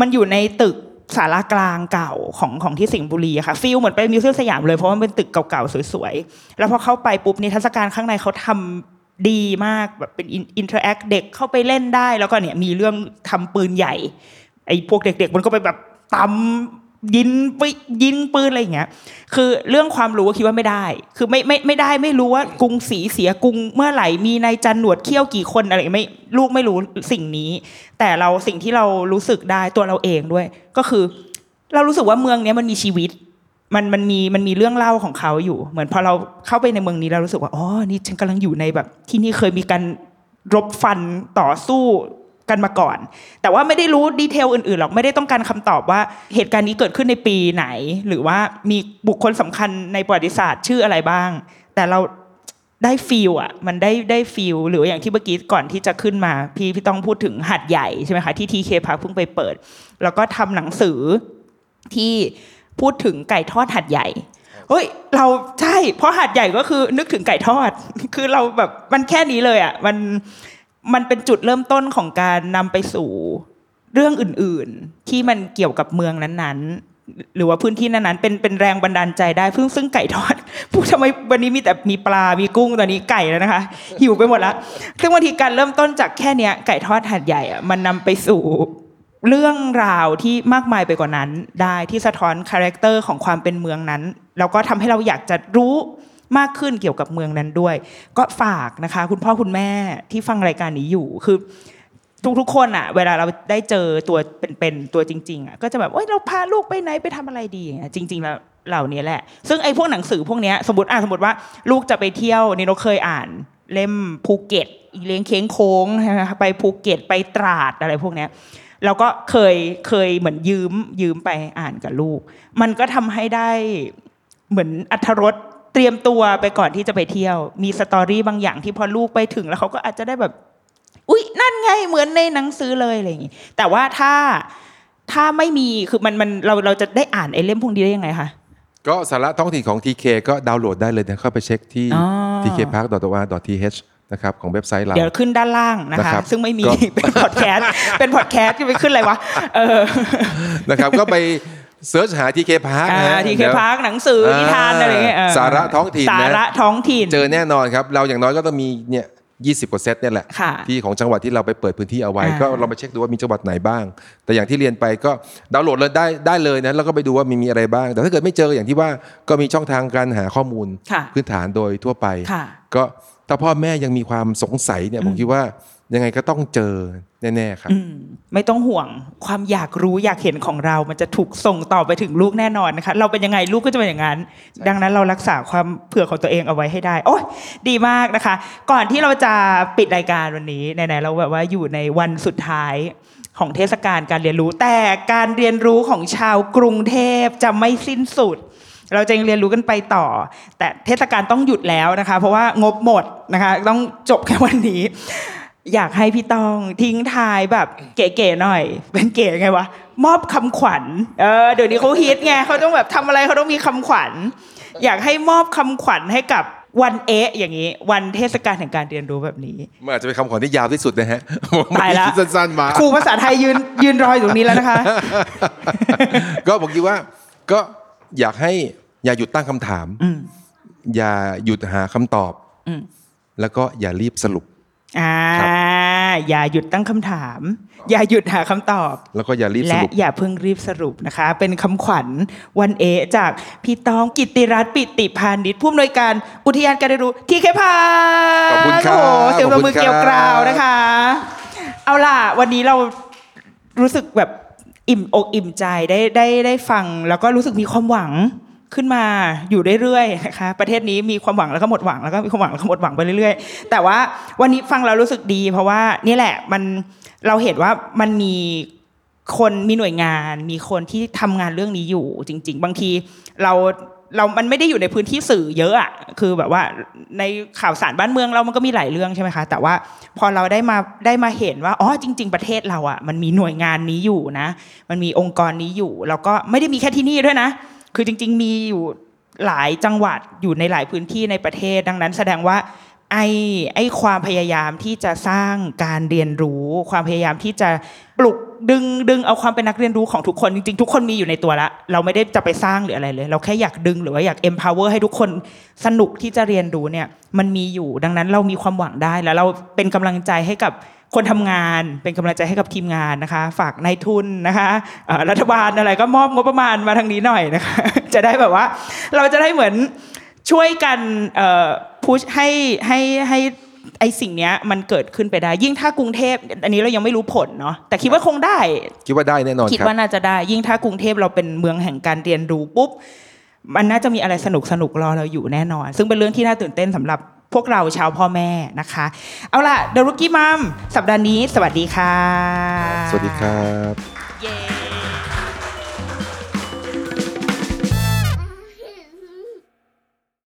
มันอยู่ในตึก ศาลากลางเก่าของของที่สิงห์บุรีค่ะ feel เหมือนไปมิวเซียมสยามเลยเพราะมันเป็นตึกเก่าๆสวยๆ แล้วพอเข้าไปปุ๊บนิทรรศการข้างในเขาทำดีมากแบบเป็น interact เด็กเข้าไปเล่นได้ แล้วก็เนี่ยมีเรื่องทำปืนใหญ่ไอ้พวกเด็ก ๆ มันก็ไปแบบตำ ยินไปยิงปืนอะไรอย่างเงี้ย คือเรื่องความรู้คิดว่าไม่ได้ คือไม่ไม่ไม่ได้ไม่รู้ว่ากรุงศรีเสียกรุงเมื่อไหร่มีนายจันหนวดเขี้ยวกี่คนอะไรไม่ลูกไม่รู้สิ่งนี้ แต่เราสิ่งที่เรารู้สึกได้ตัวเราเองด้วย ก็คือ เรารู้สึกว่าเมืองเนี้ยมันมีชีวิต มันมันมีมันมีเรื่องเล่าของเขาอยู่ เหมือนพอเราเข้าไปในเมืองนี้เรารู้สึกว่าอ๋อนี่ฉันกำลังอยู่ในแบบ ที่นี่เคยมีการรบฟันต่อสู้ กันมาก่อน แต่ว่าไม่ได้รู้ดีเทลอื่นๆหรอกไม่ได้ต้องการคำตอบว่าเหตุการณ์นี้เกิดขึ้นในปีไหน หรือว่ามีบุคคลสำคัญในประวัติศาสตร์ชื่ออะไรบ้าง แต่เราได้ฟีลอะมันได้ได้ฟีลหรืออย่างที่เมื่อกี้ก่อนที่จะขึ้นมาพี่พี่ต้องพูดถึงหัดใหญ่ใช่ไหมคะที่ทีเคพาเพิ่งไปเปิด แล้วก็ทำหนังสือที่พูดถึงไก่ทอดหัดใหญ่เฮ้ยเราใช่เพราะหัดใหญ่ก็คือนึกถึงไก่ทอด คือเราแบบมันแค่นี้เลยอะมัน มันเป็นจุดเริ่มต้นของการนำไปสู่เรื่องอื่นๆ ที่มันเกี่ยวกับเมืองนั้นๆ หรือว่าพื้นที่นั้นๆเป็นเป็นแรงบันดาลใจได้เพิ่งซึ่งไก่ทอดพูดทำไมวันนี้มีแต่มีปลา มีกุ้งตอนนี้ไก่แล้วนะคะ หิวไปหมดแล้วซึ่งบางทีการเริ่มต้นจากแค่เนี้ยไก่ทอดหาดใหญ่อะมันนำไปสู่เรื่องราวที่มากมายไปกว่านั้นได้ที่สะท้อน character ของความเป็นเมืองนั้นแล้วก็ทำให้เราอยากจะรู้ มากขึ้นเกี่ยวกับเมืองนั้นด้วย ก็ฝากนะคะ คุณพ่อคุณแม่ที่ฟังรายการนี้อยู่คือทุกๆคนอะเวลาเราได้เจอตัวเป็นๆตัวจริงๆอะก็จะแบบเอ้ยเราพาลูกไปไหนไปทำอะไรดีอย่างเงี้ยจริง ๆ แล้วเหล่านี้แหละ ซึ่งไอ้พวกหนังสือพวกเนี้ยสมมติอะสมมติว่าลูกจะไปเที่ยวนี่เราเคยอ่านเล่มภูเก็ต อีเลี้ยงเค้งโค้งไปภูเก็ตไปตราดอะไรพวกเนี้ยเราก็เคยเคยเหมือนยืมยืมไปอ่านกับลูก มันก็ทำให้ได้เหมือนอัธรส เตรียมตัวไปก่อนที่จะไปเที่ยว มีสตอรี่บางอย่างที่พอลูกไปถึงแล้วเขาก็อาจจะได้แบบ อุ๊ย นั่นไงเหมือนในหนังสือเลยอะไรอย่างงี้แต่ว่าถ้าถ้าไม่มีคือมันมันเราเราจะได้อ่านไอ้เล่มพวกนี้ได้ยังไงคะก็สาระท้องถิ่นของ TK ก็ดาวน์โหลดได้เลยนะเข้าไปเช็คที่อ๋อ tkpark.or.th นะครับของเว็บไซต์เราเดี๋ยวขขึ้นด้านล่างนะนะครัคะบซึ่งไม่มีก็เป็นพอดแคสต์เป็นพอดแคสต์จะไปขึ้นอะไรวะเออนะครับก็ไป search หา TK Park อ่านะฮะทีเคดี๋ยวพาร์คหนังสือนิทานอะไรเงี้ยเออสาระท้องถิ่นนะสาระท้องถิ่นเจอแน่นอนครับ เราอย่างน้อยก็ต้องมีเนี่ย20กว่าเซตเนี่ยแหละค่ะที่ของจังหวัดที่เราไปเปิดพื้นที่เอาไว้อ่าก็เราไปเช็คดูว่ามีจังหวัดไหนบ้าง แต่อย่างที่เรียนไปก็ดาวน์โหลดเลยได้ได้เลยนะแล้วก็ไปดูว่ามีมีอะไรบ้าง แต่ถ้าเกิดไม่เจออย่างที่ว่าก็มีช่องทางการหาข้อมูลค่ะพื้นฐานโดยทั่วไปค่ะก็ถ้าพ่อแม่ยังมีความสงสัยเนี่ยผมคิดว่า ยังไงก็ต้องเจอแน่ๆครับอืมไม่ต้องห่วงความอยากรู้อยากเห็นของเรา มันจะถูกส่งต่อไปถึงลูกแน่นอนนะคะ เราเป็นยังไงลูกก็จะเป็นอย่างนั้น ดังนั้นเรารักษาความเผื่อของตัวเองเอาไว้ให้ได้ โอ้ยดีมากนะคะ ก่อนที่เราจะปิดรายการวันนี้ไหนๆเราแบบว่าอยู่ในวันสุดท้ายของเทศกาลการเรียนรู้ แต่การเรียนรู้ของชาวกรุงเทพจะไม่สิ้นสุดเราจะยังเรียนรู้กันไปต่อ แต่เทศกาลต้องหยุดแล้วนะคะ เพราะว่างบหมดนะคะ ต้องจบแค่วันนี้ อยากให้พี่ต้องทิ้งทายแบบ เก๋ๆหน่อย เป็นเก๋ไงวะมอบคำขวัญเออเดี๋ยวนี้เขาฮิตไงเขาต้องแบบทำอะไรเขาต้องมีคำขวัญ อยากให้มอบคำขวัญให้กับวันเอะอย่างนี้ วันเทศกาลแห่งการเรียนรู้แบบนี้มันอาจจะเป็นคำขวัญที่ยาวที่สุดนะฮะตายละคิดสั้นๆมาครูภาษาไทยยืนยืนรออยู่ตรงนี้แล้วนะคะ ก็ผมคิดว่า ก็อยากให้อย่าหยุดตั้งคำถามอืมอย่าหยุดหาคำตอบอืมแล้วก็อย่ารีบสรุป อ่าครับอย่าหยุดตั้งคำถาม อย่าหยุดหาคำตอบ แล้วก็อย่ารีบสและรุปอย่าเพิ่งรีบสรุปนะคะ เป็นคำขวัญวันเอะจากพี่ตองกิตติรัตน์ปิติพานิชผู้อำนวยการอุทยานการเรียนรู้ที่เคพาขอบคุณครับโอ้โหเสียงปรบมือขอบคุณครับเกลียวกราวนะคะ เอาล่ะ วันนี้เรารู้สึกแบบอิ่มอกอิ่มใจได้ได้ได้ฟัง แล้วก็รู้สึกมีความหวัง ขึ้นมาอยู่เรื่อยๆนะคะประเทศนี้มีความหวังแล้วก็หมดหวังแล้วก็มีความหวังแล้วก็หมดหวังไปเรื่อยๆ แต่ว่าวันนี้ฟังเรารู้สึกดี เพราะว่านี่แหละมันเราเห็นว่ามันมีคนมีหน่วยงาน มีคนที่ทำงานเรื่องนี้อยู่จริง ๆ บางทีเราเรามันไม่ได้อยู่ในพื้นที่สื่อเยอะอะคือแบบว่าในข่าวสารบ้านเมืองเรามันก็มีหลายเรื่องใช่ไหมคะ แต่ว่าพอเราได้มาได้มาเห็นว่า อ๋อ จริง ๆ ประเทศเราอะมันมีหน่วยงานนี้อยู่นะ มันมีองค์กรนี้อยู่ แล้วก็ไม่ได้มีแค่ที่นี่ด้วยนะ คือจริง ๆ มีอยู่หลายจังหวัดอยู่ในหลายพื้นที่ในประเทศ ดังนั้นแสดงว่าไอ้ไอ้ความพยายามที่จะสร้างการเรียนรู้ ความพยายามที่จะปลุกดึงดึงเอาความเป็นนักเรียนรู้ของทุกคนจริงๆ ทุกคนมีอยู่ในตัวละ เราไม่ได้จะไปสร้างหรืออะไรเลย เราแค่อยากดึงหรือว่าอยาก empower ให้ทุกคนสนุกที่จะเรียนรู้เนี่ยมันมีอยู่ดังนั้นเรามีความหวังได้แล้วเราเป็นกำลังใจให้กับ คนทำงานเป็นกำลังใจให้กับทีมงานนะคะ ฝากนายทุนนะคะเอ่อรัฐบาลอะไรก็มอบงบประมาณมาทางนี้หน่อยนะคะ จะได้แบบว่า เราจะได้เหมือนช่วยกันพุชให้ให้ให้ไอสิ่งเนี้ยมันเกิดขึ้นไปได้ ยิ่งถ้ากรุงเทพอันนี้เรายังไม่รู้ผลเนาะแต่คิดว่าคงได้ คิดว่าได้แน่นอนคิดครับว่าน่าจะได้ ยิ่งถ้ากรุงเทพเราเป็นเมืองแห่งการเรียนรู้ปุ๊บมันน่าจะมีอะไรสนุกสนุกๆรอเราอยู่แน่นอน ซึ่งเป็นเรื่องที่น่าตื่นเต้นสำหรับ พวกเราชาวพ่อแม่นะคะ เอาล่ะเดรุกี้มัมสัปดาห์นี้ สวัสดีค่ะ สวัสดีครับ เย้